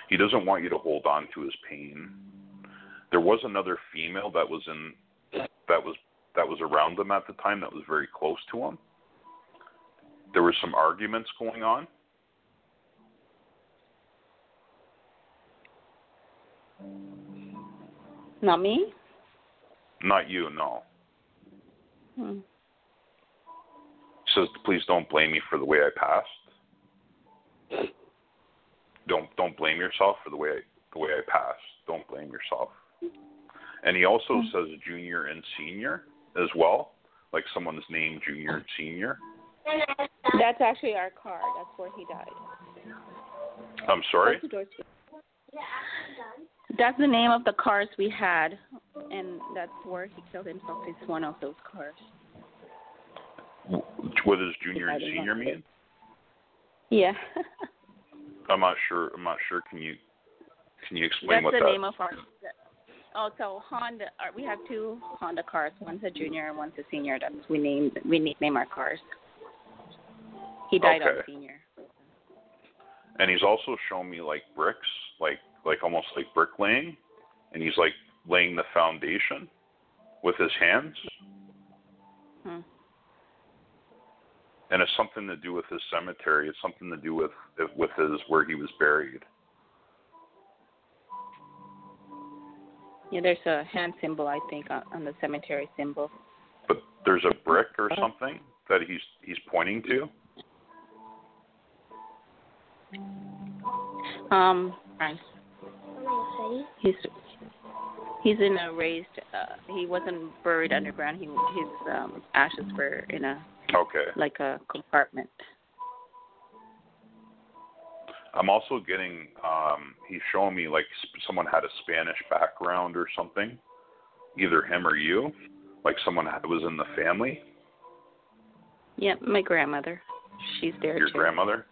He doesn't want you to hold on to his pain. There was another female that was in that was that was around him at the time that was very close to him. There were some arguments going on. Not me? Not you, no. Hmm. says, "Please don't blame me for the way I passed. Don't don't blame yourself for the way I, the way I passed. Don't blame yourself." And he also Hmm. says junior and senior as well, like someone's name junior and senior. That's actually our car. That's where he died. I'm sorry. Close the doors, please. That's the name of the cars we had, and that's where he killed himself. It's one of those cars. What does junior and senior mean? Yeah. I'm not sure. I'm not sure. Can you can you That's explain what the name of our. Oh, so Honda. uh, We have two Honda cars. One's a junior and one's a senior. That's we named. We nickname our cars. He died on Okay. senior. and he's also shown me like bricks, like like almost like bricklaying, and he's like laying the foundation with his hands, Hmm. and it's something to do with his cemetery. It's something to do with with his where he was buried. Yeah, there's a hand symbol I think on, on the cemetery symbol. But there's a brick or something that he's he's pointing to. Um, right. He's he's in a raised. Uh, he wasn't buried underground. He his um, ashes were in a Okay. like a compartment. I'm also getting um he's showing me like someone had a Spanish background or something, either him or you, like someone was in the family. Yeah, my grandmother. She's there your too. grandmother.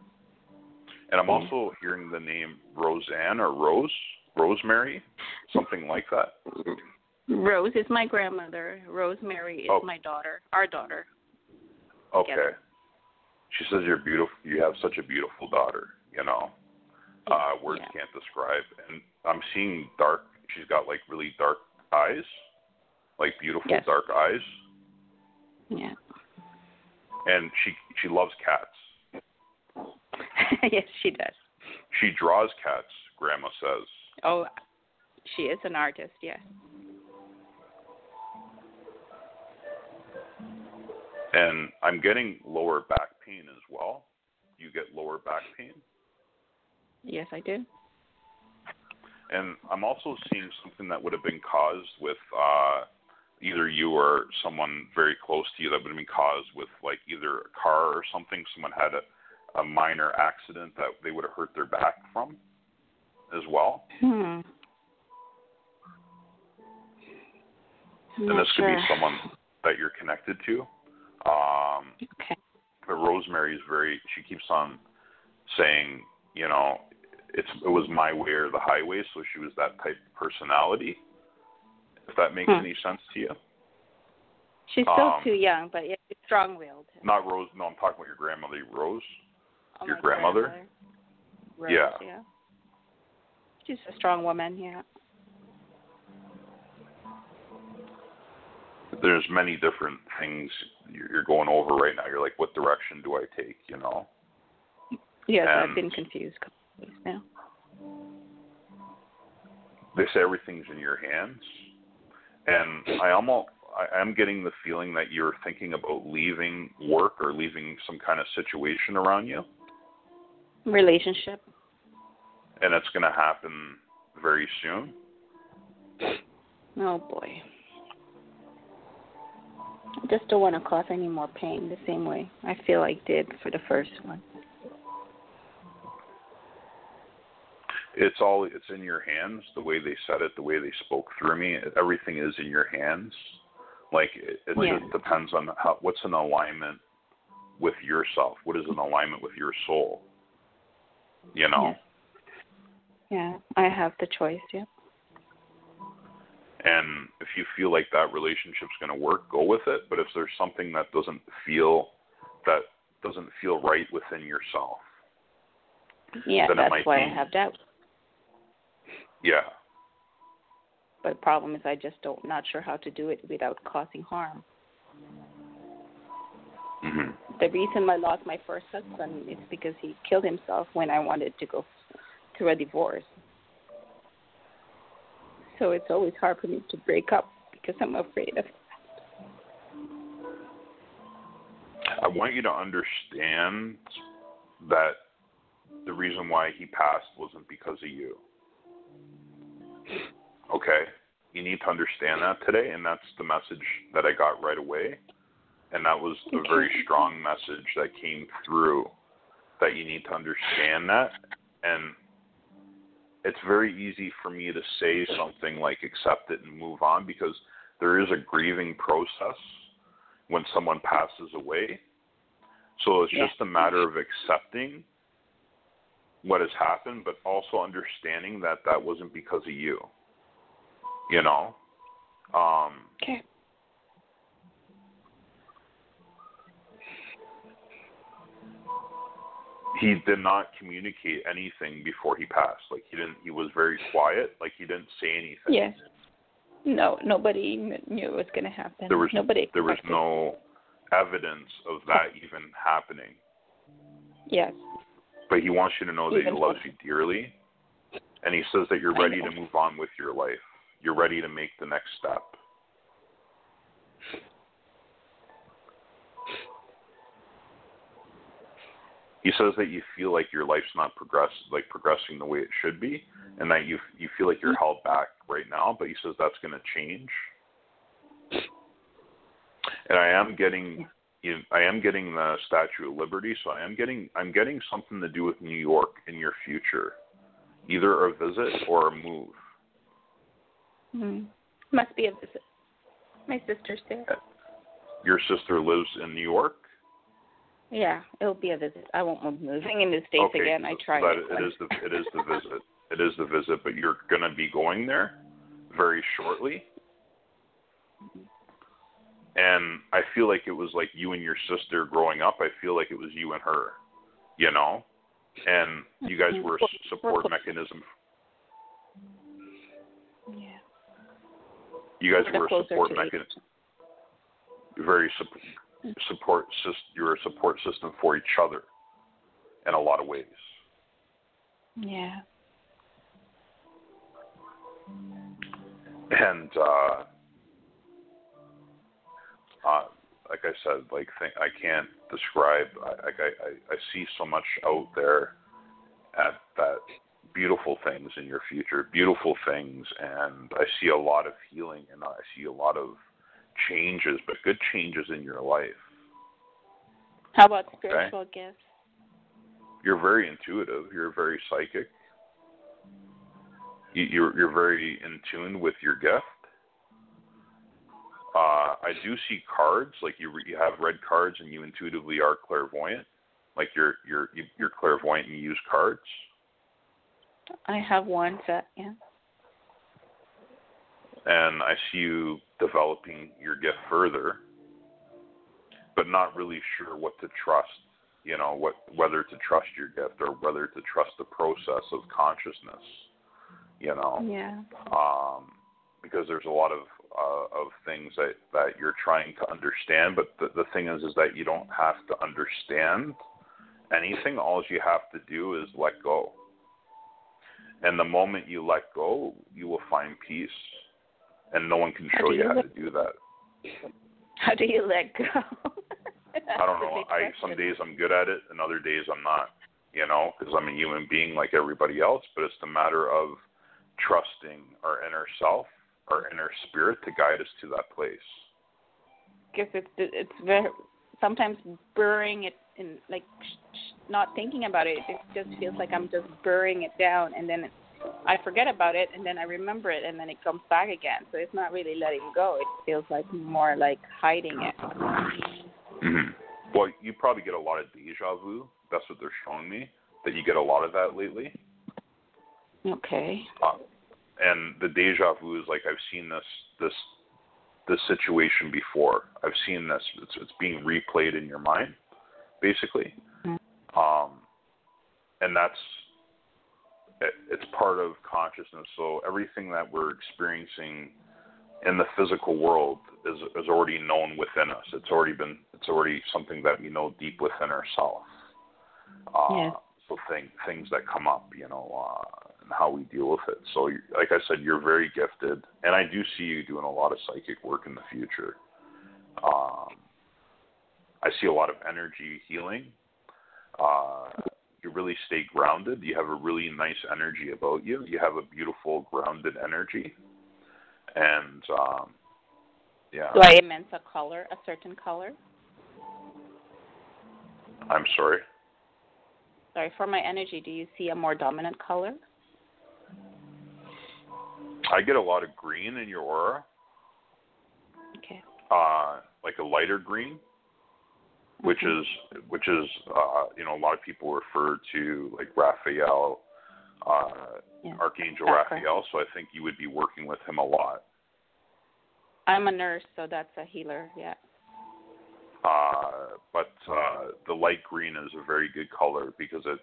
And I'm also hearing the name Roseanne or Rose, Rosemary, something like that. Rose is my grandmother. Rosemary is Oh. my daughter. Our daughter. Okay. Together. She says you're beautiful. You have such a beautiful daughter. You know, uh, words Yeah. can't describe. And I'm seeing dark. She's got like really dark eyes, like beautiful Yes. dark eyes, Yeah. and she she loves cats. yes, she does. She draws cats. Grandma says. Oh, she is an artist. Yes. And I'm getting lower back pain as well. You get lower back pain. Yes, I do. And I'm also seeing something that would have been caused with uh, either you or someone very close to you that would have been caused with like either a car or something. Someone had a, a minor accident that they would have hurt their back from as well. Hmm. And this could be someone that you're connected to. Um, Okay. but Rosemary is very. She keeps on saying, you know, it's it was my way or the highway. So she was that type of personality. If that makes Hmm. any sense to you. She's still Um, too young, but yeah, she's strong-willed. Not Rose. No, I'm talking about your grandmother, Rose. Oh, your grandmother? grandmother. Rose, Yeah. yeah. She's a strong woman. Yeah. There's many different things you're you're going over right now. You're like, what direction do I take? You know. Yes, And- I've been confused a couple of days now. they say everything's in your hands and i almost i am getting the feeling that you're thinking about leaving work or leaving some kind of situation around you Relationship. And it's going to happen very soon. Oh boy. I just don't want to cause any more pain the same way I feel I did for the first one. it's all it's in your hands the way they said it the way they spoke through me. Everything is in your hands. Like it, it Yeah. just depends on how what's in alignment with yourself? What is in alignment with your soul? You know? Yeah, I have the choice. Yeah. And if you feel like that relationship's going to work, go with it. But if there's something that doesn't feel that doesn't feel right within yourself, Yeah, Then it that's might why be- I have doubt. yeah, But the problem is I just don't not sure how to do it without causing harm. hmm The reason I lost my first husband is because he killed himself when I wanted to go through a divorce. So it's always hard for me to break up because I'm afraid of I want you to understand that the reason why he passed wasn't because of you. Okay? You need to understand that today, and that's the message that I got right away. And that was a very strong message that came through that you need to understand that. And it's very easy for me to say something like accept it and move on because there is a grieving process when someone passes away. So it's Yeah. just a matter of accepting what has happened, but also understanding that that wasn't because of you. You know? Um, Okay. He did not communicate anything before he passed. Like he didn't. He was very quiet. Like he didn't say anything. Yes. No, nobody knew it was going to happen. There was nobody. there was no evidence of that even happening. Yes. But he wants you to know that Even he loves you dearly, and he says that you're ready to move on with your life. You're ready to make the next step. He says that you feel like your life's not progress like progressing the way it should be, and that you you feel like you're held back right now. But he says that's going to change. And I am getting, you I am getting the Statue of Liberty, so I am getting I'm getting something to do with New York in your future, either a visit or a move. Hmm. Must be a visit. My sister's there. Your sister lives in New York. Yeah, it'll be a visit. I won't be moving in the states okay, again. I tried But it. it is the it is the visit. It is the visit, but you're going to be going there very shortly. And I feel like it was like you and your sister growing up. I feel like it was you and her, you know, and you guys were a support mechanism. Yeah. You guys We're were a support mechanism. Very sup- support system. You're a support system for each other in a lot of ways. Yeah. and uh uh like I said, like th- I can't describe. I- Like I, I, I see so much out there at that beautiful things in your future, beautiful things, and I see a lot of healing and I see a lot of changes, but good changes in your life. How about spiritual gifts? You're very intuitive. You're very psychic. You, you're you're very in tune with your gift. Uh, I do see cards, like you you have red cards and you intuitively are clairvoyant, like you're you're you- you're clairvoyant and you use cards. I have one set. Yeah. and I see you developing your gift further, but not really sure what to trust. You know, what whether to trust your gift or whether to trust the process of consciousness. You know, Yeah. um, because there's a lot of uh, of things that that you're trying to understand, but the the thing is, is that you don't have to understand anything. All you have to do is let go. And the moment you let go, you will find peace and no one can show you you how let- to do that. How do you let go? I don't know. I some days I'm good at it, and other days I'm not. You know, because I'm a human being like everybody else. But it's the matter of trusting our inner self, our inner spirit, to guide us to that place. Because it's it's very sometimes burying it in like sh- sh- not thinking about it. It just feels like I'm just burying it down, and then I forget about it, and then I remember it, and then it comes back again. So it's not really letting go. It feels like more like hiding it. Mm-hmm. Well, you probably get a lot of deja vu. That's what they're showing me. That you get a lot of that lately. Okay. Uh, and the deja vu is like I've seen this this this situation before. I've seen this. It's it's being replayed in your mind, basically. Mhm. Um, and that's it's part of consciousness. So everything that we're experiencing in the physical world is is already known within us. It's already been it's already something that we know deep within ourselves. Uh, Yes. So thing, things that come up, you know, uh, and how we deal with it. So, like I said, you're very gifted, and I do see you doing a lot of psychic work in the future. Um, I see a lot of energy healing. Uh, you really stay grounded. You have a really nice energy about you. You have a beautiful, grounded energy, and um, yeah. Do I immense a color, a certain color? I'm sorry. Sorry, for my energy, do you see a more dominant color? I get a lot of green in your aura, Okay. uh, like a lighter green, which is which is uh, you know a lot of people refer to like Raphael, uh, Yeah. Archangel correct. Raphael. So I think you would be working with him a lot. I'm a nurse, so that's a healer. Yeah. Uh, but uh, the light green is a very good color because it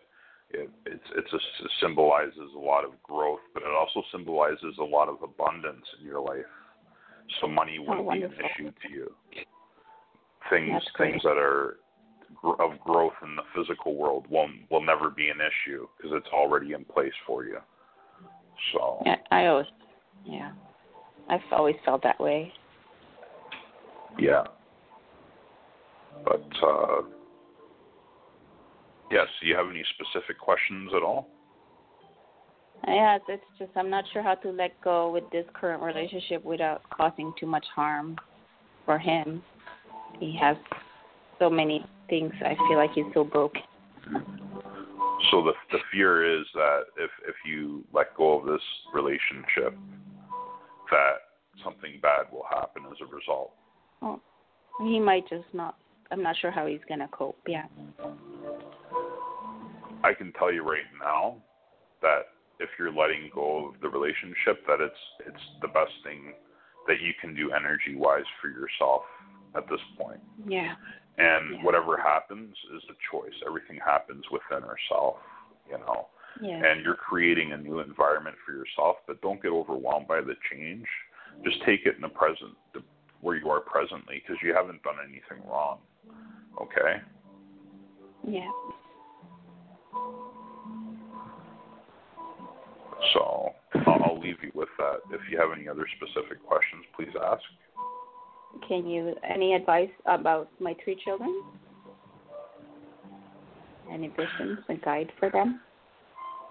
it it's it's a, it symbolizes a lot of growth, but it also symbolizes a lot of abundance in your life. So money wouldn't be an issue to you. Things That's great. things that are of growth in the physical world will will never be an issue because it's already in place for you. So Yeah. I always. Yeah. I've always felt that way. Yeah. But uh yes, do you have any specific questions at all? It's, it's just I'm not sure how to let go with this current relationship without causing too much harm for him. He has so many things. I feel like he's so broken. So the the fear is that if if you let go of this relationship that something bad will happen as a result. Oh, he might just not. I'm not sure how he's gonna cope. Yeah. I can tell you right now that if you're letting go of the relationship that it's it's the best thing that you can do energy wise for yourself at this point. Yeah. And Yeah. whatever happens is a choice. Everything happens within ourselves, you know. Yeah. And you're creating a new environment for yourself, but don't get overwhelmed by the change. Just take it in the present, the, where you are presently, because you haven't done anything wrong. Okay? yeah. So I'll leave you with that. If you have any other specific questions, please ask. Can you any advice about my three children? Any visions, a guide for them?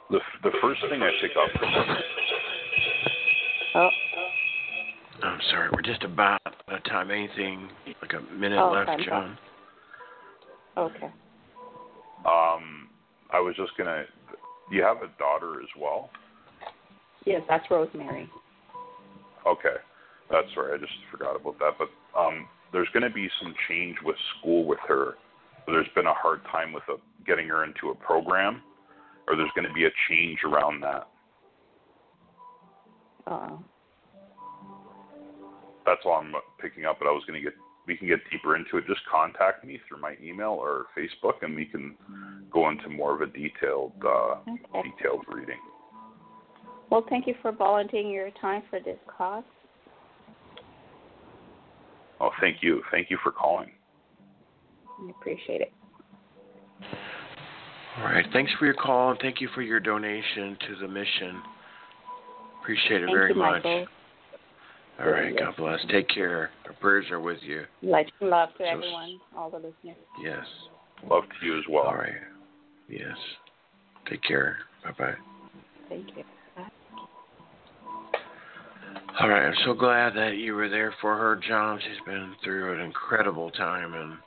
The the first thing I pick up from them, Oh, I'm sorry, we're just about out of time. Anything like a minute Oh, left, time John? okay. um, I was just gonna. You have a daughter as well. Yes, that's Rosemary. Okay, that's right. I just forgot about that. But um, there's going to be some change with school with her. There's been a hard time with a, getting her into a program, or there's going to be a change around that. Uh, That's all I'm picking up. But I was going to get. We can get deeper into it. Just contact me through my email or Facebook, and we can go into more of a detailed, uh, okay. detailed reading. Well, thank you for volunteering your time for this cause. Oh, thank you. Thank you for calling. I appreciate it. All right. Thanks for your call and thank you for your donation to the mission. Appreciate it Thank very you, much. Michael. All right. God bless. Take care. Our prayers are with you. Light love to So- everyone, all the listeners. Yes. Love to you as well. All right. Yes. Take care. Bye bye. Thank you. All right. I'm so glad that you were there for her, John. She's been through an incredible time, and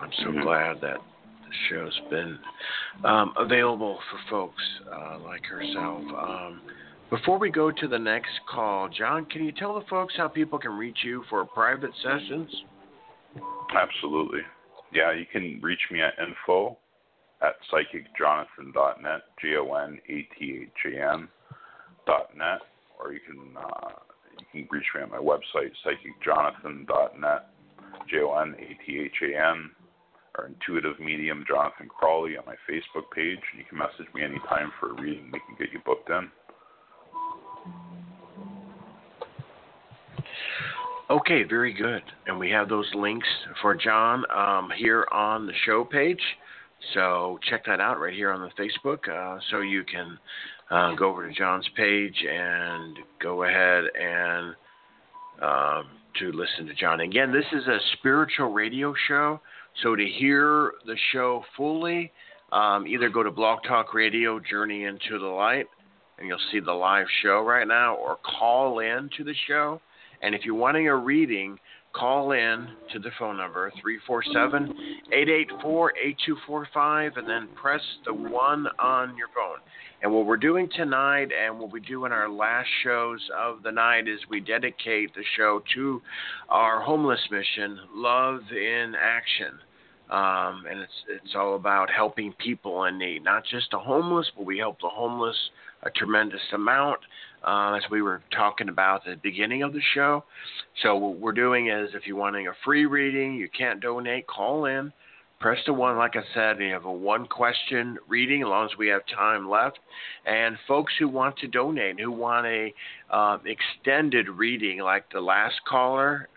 I'm so Mhm. glad that the show's been um, available for folks uh, like herself. Um, before we go to the next call, John, can you tell the folks how people can reach you for private sessions? Absolutely. Yeah, you can reach me at info at psychicjonathan.net, J O N A T H A N dot net, or you can uh, you can reach me at my website, psychicjonathan.net, J O N A T H A N, or intuitive medium Jonathan Crawley on my Facebook page, and you can message me anytime for a reading. We can get you booked in. Okay, very good. And we have those links for John um, here on the show page. So check that out right here on the Facebook. Uh, so you can uh, go over to John's page and go ahead and um, to listen to John. Again, this is a spiritual radio show. So to hear the show fully, um, either go to Blog Talk Radio Journey into the Light, and you'll see the live show right now, or call in to the show. And if you're wanting a reading, call in to the phone number 347-884-8245 and then press the 1 on your phone. And what we're doing tonight and what we do in our last shows of the night is we dedicate the show to our homeless mission, Love in Action. Um, and it's it's all about helping people in need, not just the homeless, but we help the homeless a tremendous amount, uh, as we were talking about at the beginning of the show. So what we're doing is, if you're wanting a free reading, you can't donate, call in, press the one. Like I said, you have a one question reading, as long as we have time left. And folks who want to donate, who want a um, extended reading, like the last caller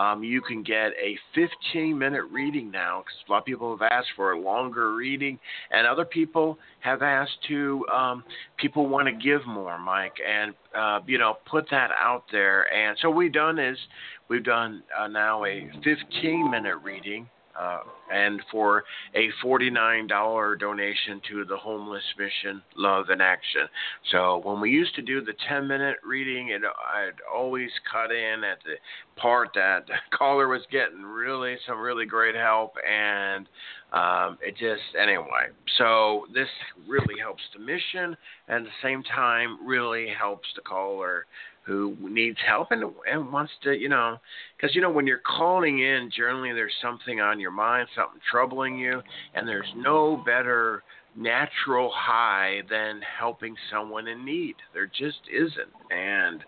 um, you can get a 15 minute reading now because a lot of people have asked for a longer reading, and other people have asked to, um, people want to give more, Mike, and, uh, you know, put that out there. And so what we've done is we've done uh, now a 15 minute reading uh, and for a $49 donation to the Homeless Mission Love in Action. So when we used to do the 10 minute reading, it, I'd always cut in at the part that the caller was getting really some really great help, and um, it just anyway. So this really helps the mission, and at the same time really helps the caller who needs help and and wants to, you know, because you know when you're calling in, generally there's something on your mind, something troubling you, and there's no better natural high than helping someone in need. There just isn't, and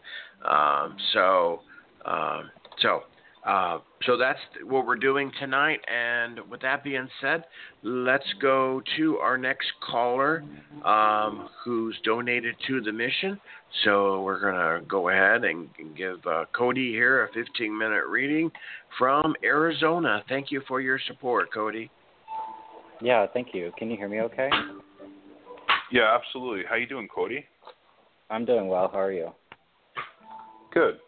um, so um, so uh, so that's what we're doing tonight. And with that being said, let's go to our next caller um, who's donated to the mission. So we're going to go ahead and, and give uh, Cody here a 15 minute reading from Arizona. Thank you for your support, Cody. Yeah, thank you. Can you hear me okay? Yeah, absolutely. How you doing, Cody? I'm doing well. How are you? Good.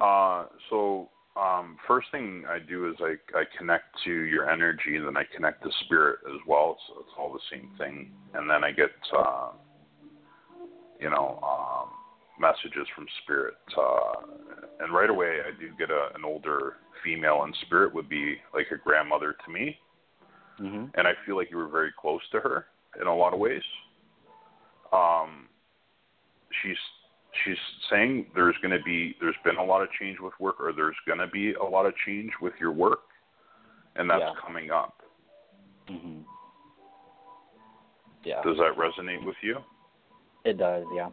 Uh, so um, first thing I do is I, I connect to your energy, and then I connect to spirit as well. So it's all the same thing. And then I get, uh, you know, um, messages from spirit. Uh, and right away, I do get a, an older female, and spirit would be like a grandmother to me. Mm-hmm. And I feel like you were very close to her in a lot of ways. Um, she's she's saying there's going to be there's been a lot of change with work or there's going to be a lot of change with your work and that's Yeah. coming up hmm Yeah, does that resonate with you it does. Yeah.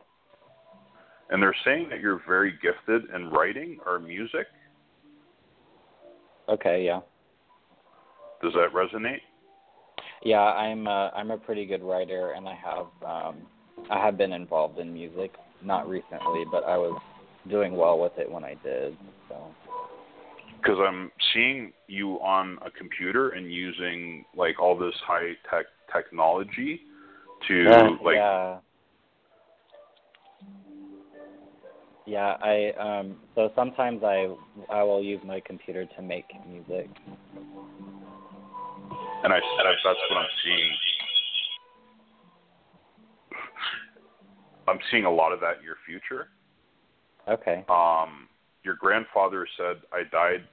and they're saying that you're very gifted in writing or music Okay. Yeah. does that resonate Yeah, I'm uh, I'm a pretty good writer, and I have um, I have been involved in music, not recently, but I was doing well with it when I did. So because i'm seeing you on a computer and using like all this high tech technology to like yeah. Yeah, I um so sometimes I I will use my computer to make music. and i that's, that's what i'm seeing i'm seeing a lot of that in your future Okay. um your grandfather said I died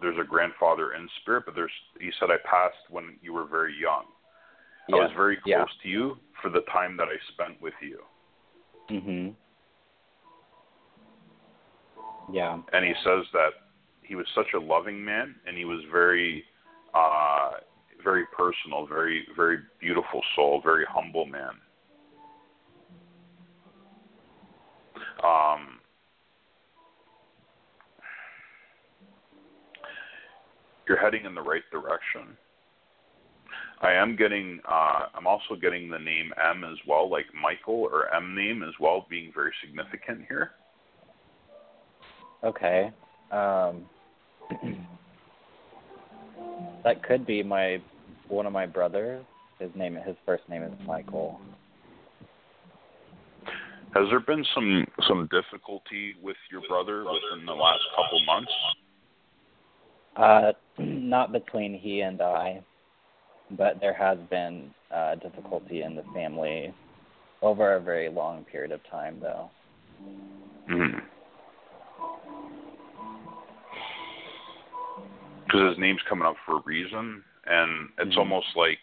there's a grandfather in spirit but there's he said I passed when you were very young. Yeah. I was very close yeah. to you for the time that I spent with you. Mhm. Yeah. And he says that he was such a loving man and he was very uh very personal, very very beautiful soul, very humble man. Um you're heading in the right direction. I am getting uh I'm also getting the name M as well, like Michael or M name as well being very significant here. Okay. Um That could be my one of my brothers. His name his first name is Michael. Has there been some some difficulty with your brother within the last couple months? Uh not between he and I, but there has been uh difficulty in the family over a very long period of time though. hmm because his name's coming up for a reason, and it's Mhm. almost like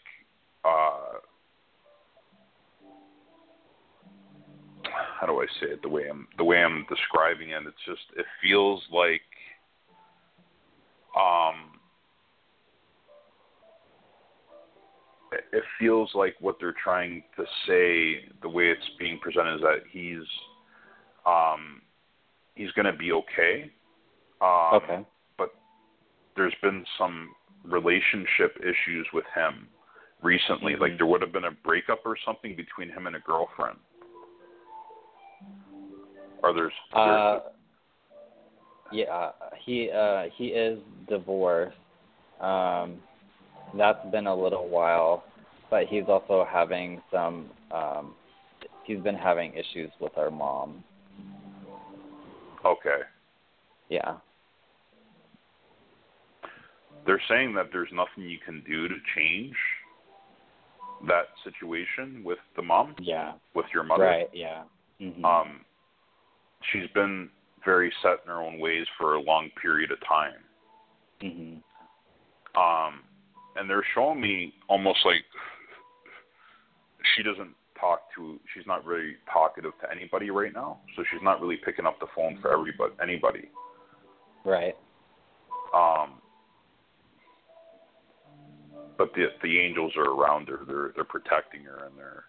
uh, how do I say it? The way I'm the way I'm describing it, it's just it feels like um, it- feels like what they're trying to say, the way it's being presented, is that he's um, he's going to be okay. Um, okay. But there's been some relationship issues with him recently. Mhm. Like there would have been a breakup or something between him and a girlfriend. Or there's, Uh, yeah, he uh he is divorced. Um that's been a little while, but he's also having some um he's been having issues with our mom. okay. Yeah. They're saying that there's nothing you can do to change that situation with the mom, Yeah. with your mother. Right, yeah. Mhm. Um, she's been very set in her own ways for a long period of time. mhm. um and they're showing me almost like she doesn't talk to she's not really talkative to anybody right now so she's not really picking up the phone for everybody anybody Right. um but the the angels are around her they're they're protecting her and they're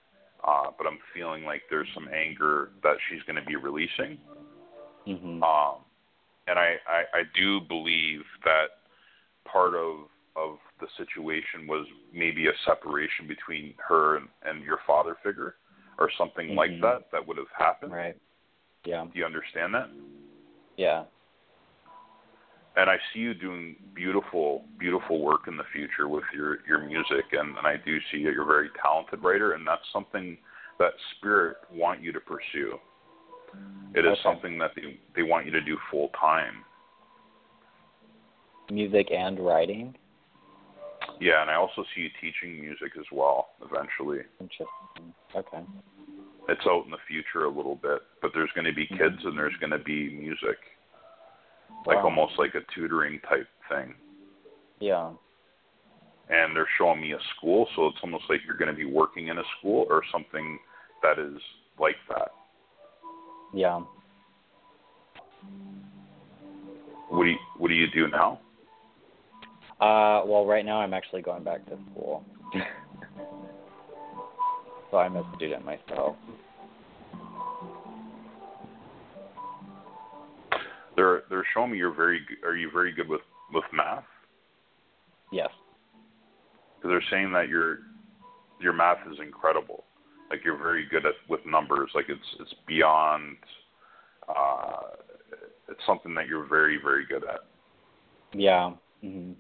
uh but i'm feeling like there's some anger that she's going to be releasing Mhm. um, and I, I, I do believe that part of of the situation was maybe a separation between her and, and your father figure, or something like Mhm. that that would have happened. Right. Yeah. Do you understand that? Yeah. And I see you doing beautiful, beautiful work in the future with your your music, and, and I do see that you're a very talented writer, and that's something that spirit want you to pursue. It is Okay. something that they they want you to do full time. Music and writing. Yeah, and I also see you teaching music as well eventually. Interesting. Okay. It's out in the future a little bit, but there's going to be kids Mhm. and there's going to be music, like Wow. almost like a tutoring type thing. Yeah. And they're showing me a school, so it's almost like you're going to be working in a school or something that is like that. Yeah. What do you What do you do now? Uh, well, right now I'm actually going back to school. so I'm a student myself. They're They're showing me you're very. g- Are you very good with with math? Yes. Because they're saying that your your math is incredible. Like you're very good at with numbers. Like it's it's beyond. Uh, it's something that you're very very good at. Yeah. hmm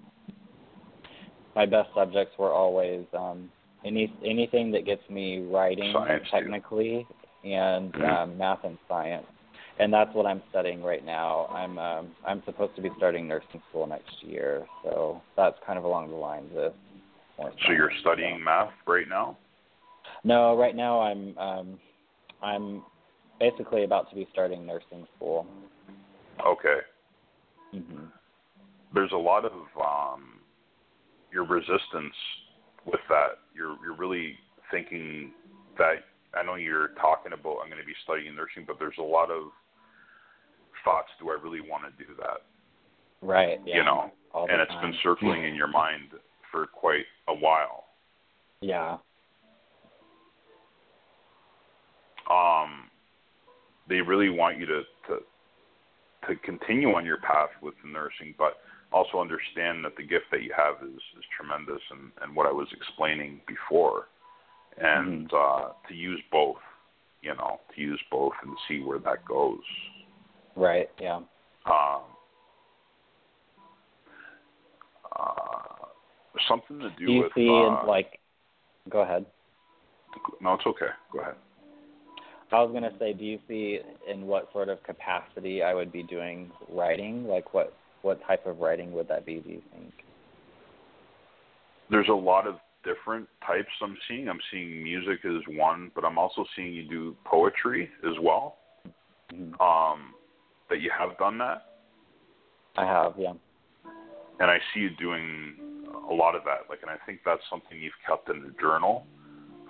My best subjects were always um, any anything that gets me writing Science, too. technically, and Mhm. um, math and science. And that's what I'm studying right now. I'm um, I'm supposed to be starting nursing school next year, so that's kind of along the lines of. So you're studying math right now. No, right now I'm um, I'm basically about to be starting nursing school. Okay. hmm There's a lot of um, your resistance with that. You're you're really thinking that I know you're talking about I'm going to be studying nursing, but there's a lot of thoughts. Do I really want to do that? Right. Yeah. You know, and it's time. been circling in your mind for quite a while. Yeah. Um, they really want you to, to to continue on your path with the nursing, but also understand that the gift that you have is, is tremendous and, and what I was explaining before. And uh, to use both, you know, to use both and see where that goes. Right. Yeah. Um, uh, something to do, with. Do you with see uh, like? Go ahead. no, it's okay. Go ahead. I was gonna say, do you see in what sort of capacity I would be doing writing? Like, what what type of writing would that be? Do you think? there's a lot of different types I'm seeing. I'm seeing music as one, but I'm also seeing you do poetry as well. Mhm. Um, that you have done that. I have, yeah. and I see you doing a lot of that. Like, and I think that's something you've kept in the journal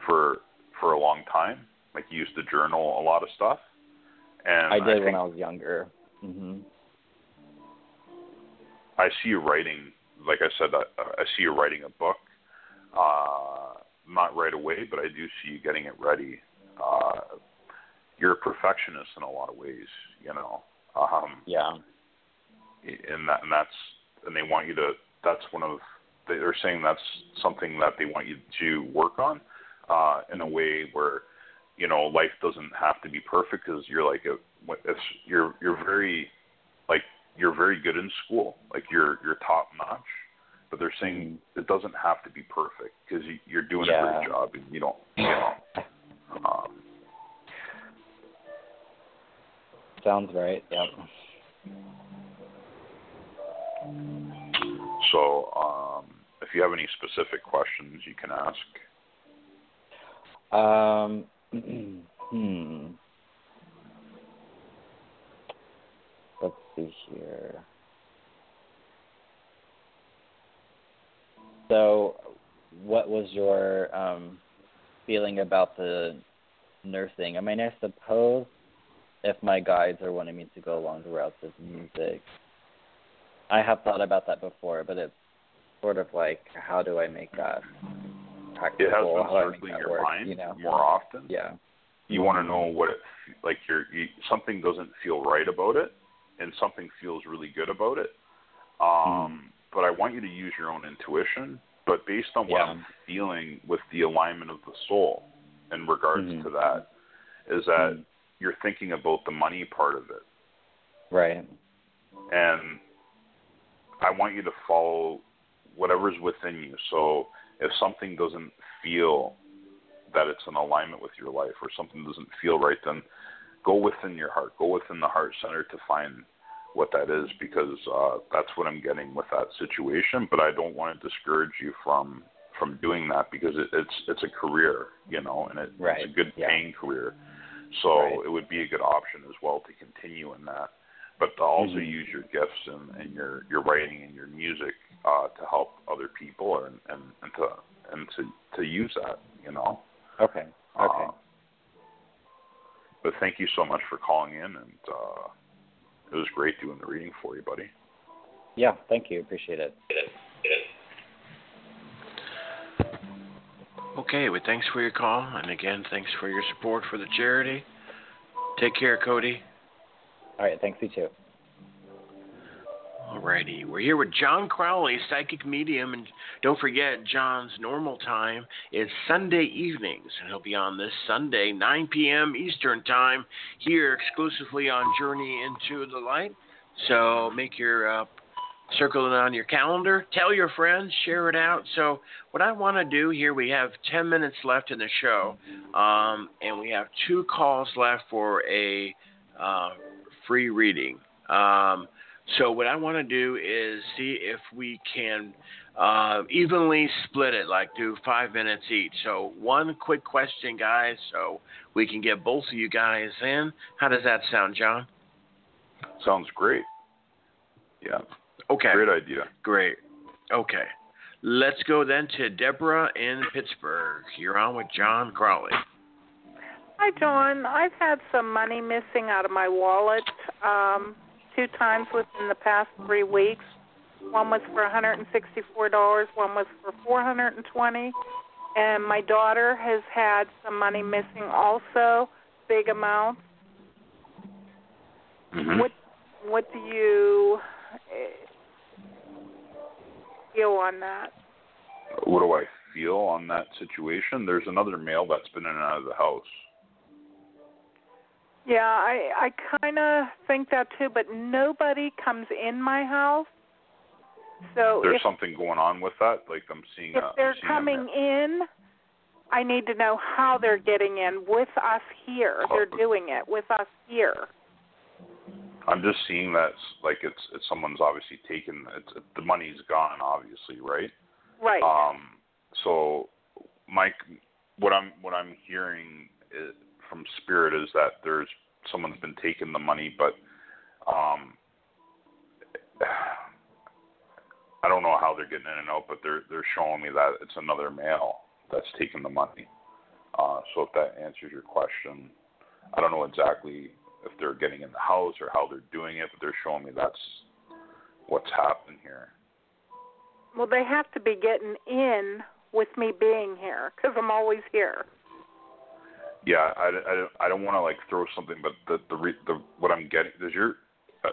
for for a long time. Like, you used to journal a lot of stuff. And I did think, when I was younger. Mhm. I see you writing. Like I said, I, I see you writing a book. Uh, not right away, but I do see you getting it ready. Uh, you're a perfectionist in a lot of ways, you know. Um, Yeah. and that and that's and they want you to. That's one of they're saying that's something that they want you to work on uh, in a way where you know life doesn't have to be perfect because you're like a if you're you're very like you're very good in school like you're you're top notch but they're saying it doesn't have to be perfect because you, you're doing a great job and you don't you know um, Sounds right. Yep. so um, if you have any specific questions you can ask Um, hmm. Let's see here. So, what was your um, feeling about the nursing? I mean, I suppose if my guides are wanting me to go along the routes of music, I have thought about that before, but it's sort of like, how do I make that practical? it has been how do I make circling your work? mind You know? more often Yeah. you want to know what it like you're you, something doesn't feel right about it and something feels really good about it um but i want you to use your own intuition but based on what Yeah. i'm feeling with the alignment of the soul in regards Mhm. to that is that Mhm. You're thinking about the money part of it Right. and I want you to follow whatever's within you. So if something doesn't feel that it's in alignment with your life or something doesn't feel right, then go within your heart, go within the heart center to find what that is because uh, that's what I'm getting with that situation. But I don't want to discourage you from from doing that because it, it's it's a career, you know, and it, Right. it's a good Yeah. paying career. So Right. it would be a good option as well to continue in that but to also Mhm. use your gifts and, and your your writing and your music uh, to help other people and, and, and to and to to use that, you know. Okay. Okay. Uh, but thank you so much for calling in, and uh, it was great doing the reading for you, buddy. yeah. Thank you. Appreciate it. Okay, well, thanks for your call, and again, thanks for your support for the charity. Take care, Cody. All right. Thanks you too. Alrighty, we're here with John Crawley, psychic medium, and don't forget John's normal time is Sunday evenings, and he'll be on this Sunday, 9 p.m. Eastern time, here exclusively on Journey into the Light. So make your uh, circle it on your calendar, tell your friends, share it out. So what I want to do here, we have 10 minutes left in the show, um, and we have two calls left for a uh, free reading. Um, so what I want to do is see if we can uh, evenly split it, like do five minutes each. So one quick question, guys, so we can get both of you guys in. How does that sound, John? Sounds great. Yeah, Okay, great idea. great. Okay, let's go then to Deborah in Pittsburgh. You're on with John Crawley. Hi, John. I've had some money missing out of my wallet um, two times within the past three weeks. One was for $164. One was for 420 And my daughter has had some money missing also, big amounts. Mhm. What What do you feel on that? What do I feel on that situation? There's another male that's been in and out of the house. Yeah, I I kind of think that too, but nobody comes in my house. So There's if something going on with that. Like I'm seeing. if a, they're seeing coming in, I need to know how they're getting in with us here. They're oh. doing it with us here. I'm just seeing that like it's it's someone's obviously taken it's the money's gone obviously right Right. um so Mike what I'm what I'm hearing is, from spirit is that there's someone's been taking the money but um I don't know how they're getting in and out, but they're they're showing me that it's another male that's taking the money. Uh, so if that answers your question, I don't know exactly if they're getting in the house or how they're doing it, but they're showing me that's what's happening here. Well, they have to be getting in with me being here because I'm always here. Yeah, I, I, I don't want to like throw something, but the the re, the what I'm getting is your uh,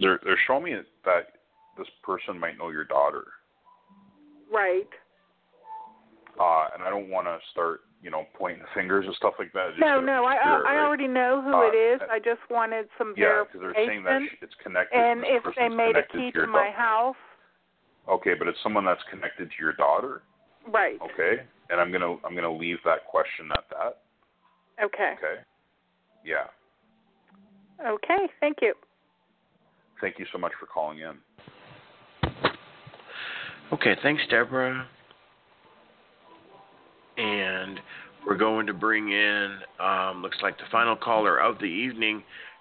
they're they're showing me that this person might know your daughter. Right. Uh, and I don't want to start you know pointing fingers and stuff like that. Just No, to no, I spirit, I, I right? already know who Uh, it is. I just wanted some Yeah, because they're saying that it's connected. and if they made a key to to my dau- house, Okay, but it's someone that's connected to your daughter. right? Okay, and I'm gonna I'm gonna leave that question at that. Okay. Okay. Yeah. Okay. Thank you. Thank you so much for calling in. Okay, thanks, Deborah. And we're going to bring in, um, looks like the final caller of the evening.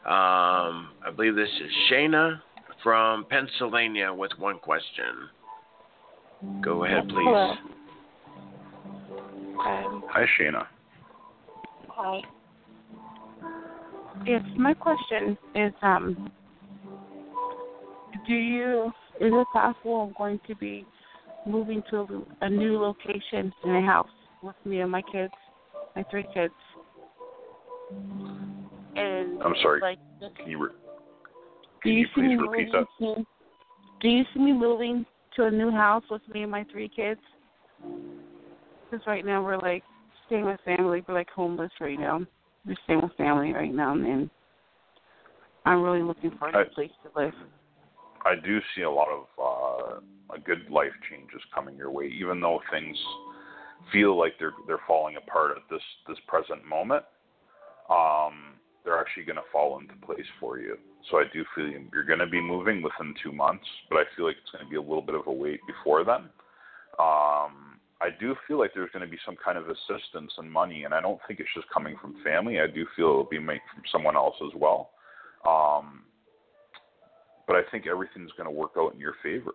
Um, I believe this is Shayna from Pennsylvania with one question. Go ahead, please. Hello. Um, Hi, Shayna. hi. Yes, my question is, um, do you, is it possible I'm going to be moving to a, a new location in a house with me and my kids, my three kids? And I'm sorry. like, Can you re- do can you, you see me please repeat that? to, do you see me moving to a new house with me and my three kids? Because right now we're like staying with family. We're like homeless right now. We're staying with family right now, and I'm really looking for a place to live. I do see a lot of uh, a good life changes coming your way, even though things feel like they're they're falling apart at this this present moment. Um, they're actually going to fall into place for you. So I do feel you're going to be moving within two months, but I feel like it's going to be a little bit of a wait before then. Um, I do feel like there's going to be some kind of assistance and money, and I don't think it's just coming from family. I do feel it'll be made from someone else as well. Um, but I think everything's going to work out in your favor.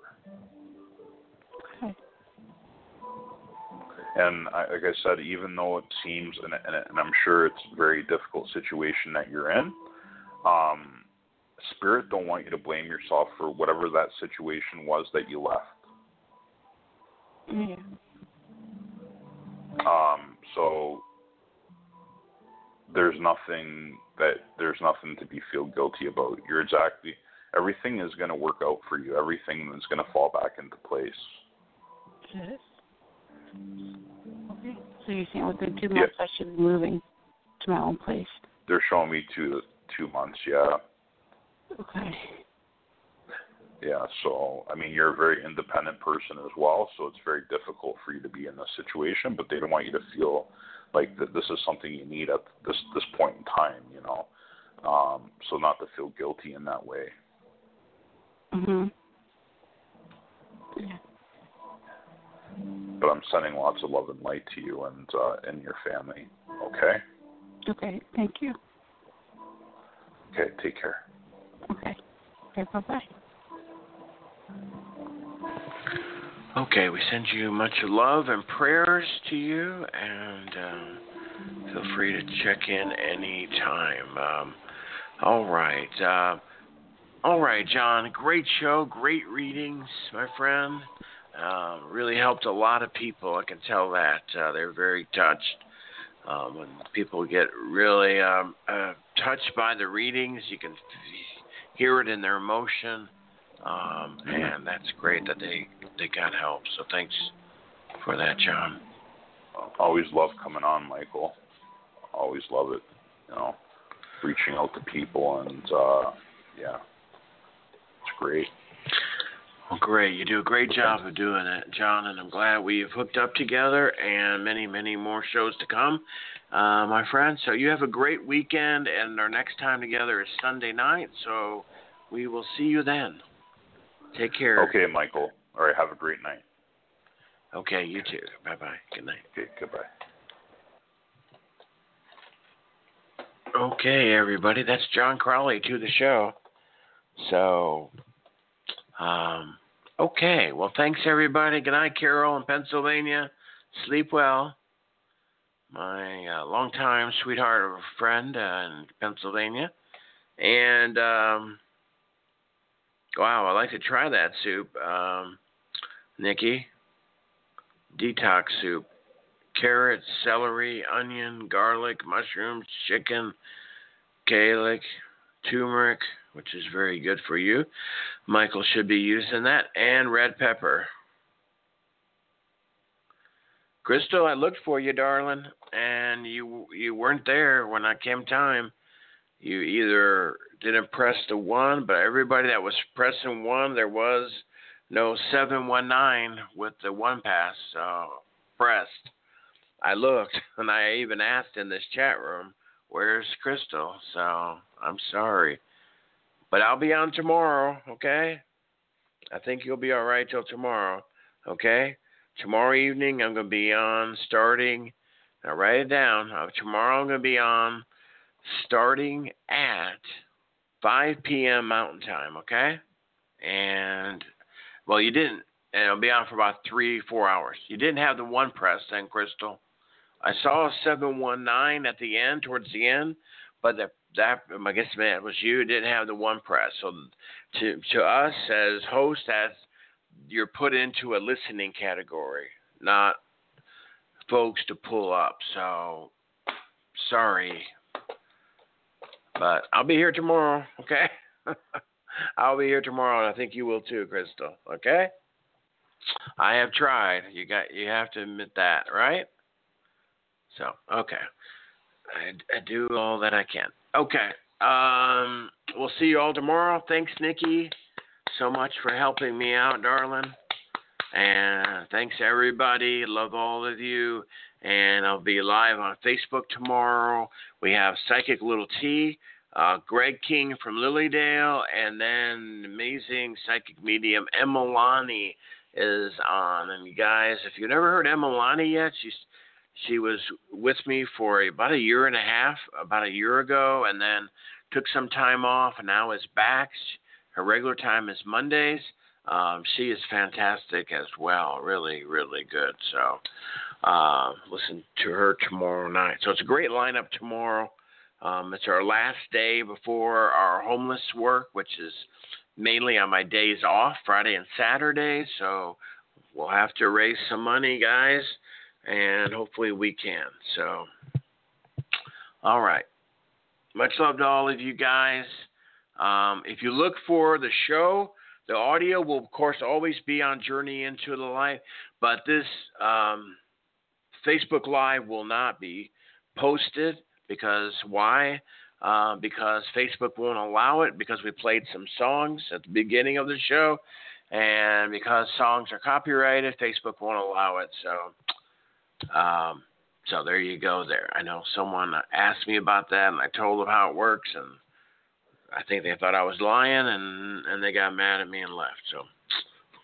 And I, like I said, even though it seems, and, and, and I'm sure it's a very difficult situation that you're in, um, Spirit don't want you to blame yourself for whatever that situation was that you left. Yeah. Um, so there's nothing that there's nothing to be feel guilty about. You're exactly everything is going to work out for you. Everything is going to fall back into place. Yes. So you're saying within two Yeah. months I should be moving to my own place? They're showing me two two months. Yeah, Okay. yeah. So I mean, you're a very independent person as well. So it's very difficult for you to be in this situation. But they don't want you to feel like that this is something you need at this this point in time. You know. Um, so not to feel guilty in that way. Mhm. Yeah. But I'm sending lots of love and light to you and uh, and your family. Okay. Okay. Thank you. Okay. Take care. Okay. Okay. Bye bye. Okay, we send you much love and prayers to you, and um, feel free to check in anytime. Um, all right. Uh, all right, John. Great show, great readings, my friend. Uh, really helped a lot of people. I can tell that. Uh, they're very touched. Um, when people get really um, uh, touched by the readings, you can hear it in their emotion. Um, and that's great that they they got help. So thanks for that, John. Always love coming on, Michael. Always love it. You know, reaching out to people and uh, yeah, it's great. Well, great. You do a great job of doing it, John, and I'm glad we've hooked up together and many, many more shows to come, uh, my friend. So you have a great weekend, and our next time together is Sunday night. So we will see you then. Take care. Okay, Michael. All right. Have a great night. Okay, you too. Bye bye. Good night. Okay. Goodbye. Okay, everybody, that's John Crawley to the show. So, um, Okay. Well, thanks everybody. Good night, Carol in Pennsylvania. Sleep well. My uh, longtime sweetheart of a friend uh, in Pennsylvania. And um, wow, I'd like to try that soup, um, Nikki. Detox soup. Carrots, celery, onion, garlic, mushrooms, chicken, garlic, turmeric, which is very good for you. Michael should be using that, and red pepper. Crystal, I looked for you, darling, and you you weren't there when I came time. You either didn't press the one, but everybody that was pressing one, there was no seven one nine with the one pass uh, pressed. I looked, and I even asked in this chat room, "Where's Crystal?" So I'm sorry. But I'll be on tomorrow, okay? I think you'll be all right till tomorrow, okay? Tomorrow evening, I'm going to be on starting, now write it down. Uh, tomorrow, I'm going to be on starting at 5 p.m. Mountain Time, okay? And, well, you didn't, and it'll be on for about three, four hours. You didn't have the one press then, Crystal. I saw a 719 at the end, towards the end, but the that I guess man it was you didn't have the one press. So to to us as host, you're put into a listening category, not folks to pull up. So sorry, but I'll be here tomorrow. Okay, I'll be here tomorrow, and I think you will too, Crystal. Okay. I have tried. You got. You have to admit that, right? So okay. I, I do all that I can. Okay. Um, we'll see you all tomorrow. Thanks, Nikki, so much for helping me out, darling. And thanks, everybody. Love all of you. And I'll be live on Facebook tomorrow. We have Psychic Little T, uh, Greg King from Lily Dale, and then amazing psychic medium Emilani is on. And you guys, if you've never heard Emilani yet, she's she was with me for about a year and a half, about a year ago, and then took some time off and now is back. Her regular time is Mondays. Um, she is fantastic as well, really, really good. So uh, listen to her tomorrow night. So it's a great lineup tomorrow. Um, it's our last day before our homeless work, which is mainly on my days off, Friday and Saturday. So we'll have to raise some money, guys and hopefully we can. So, all right. Much love to all of you guys. Um, if you look for the show, the audio will, of course, always be on Journey into the Light, but this um, Facebook Live will not be posted because why? Uh, because Facebook won't allow it because we played some songs at the beginning of the show, and because songs are copyrighted, Facebook won't allow it. So um, so there you go. There, I know someone asked me about that, and I told them how it works, and I think they thought I was lying, and and they got mad at me and left. So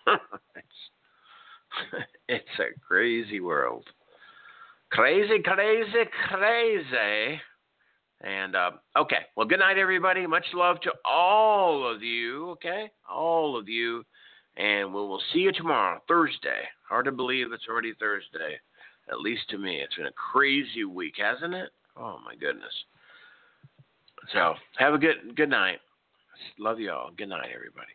it's it's a crazy world, crazy, crazy, crazy. And uh, okay, well, good night, everybody. Much love to all of you. Okay, all of you, and we will see you tomorrow, Thursday. Hard to believe it's already Thursday. At least to me, it's been a crazy week, hasn't it? Oh my goodness. So have a good good night. Love you all. Good night, everybody.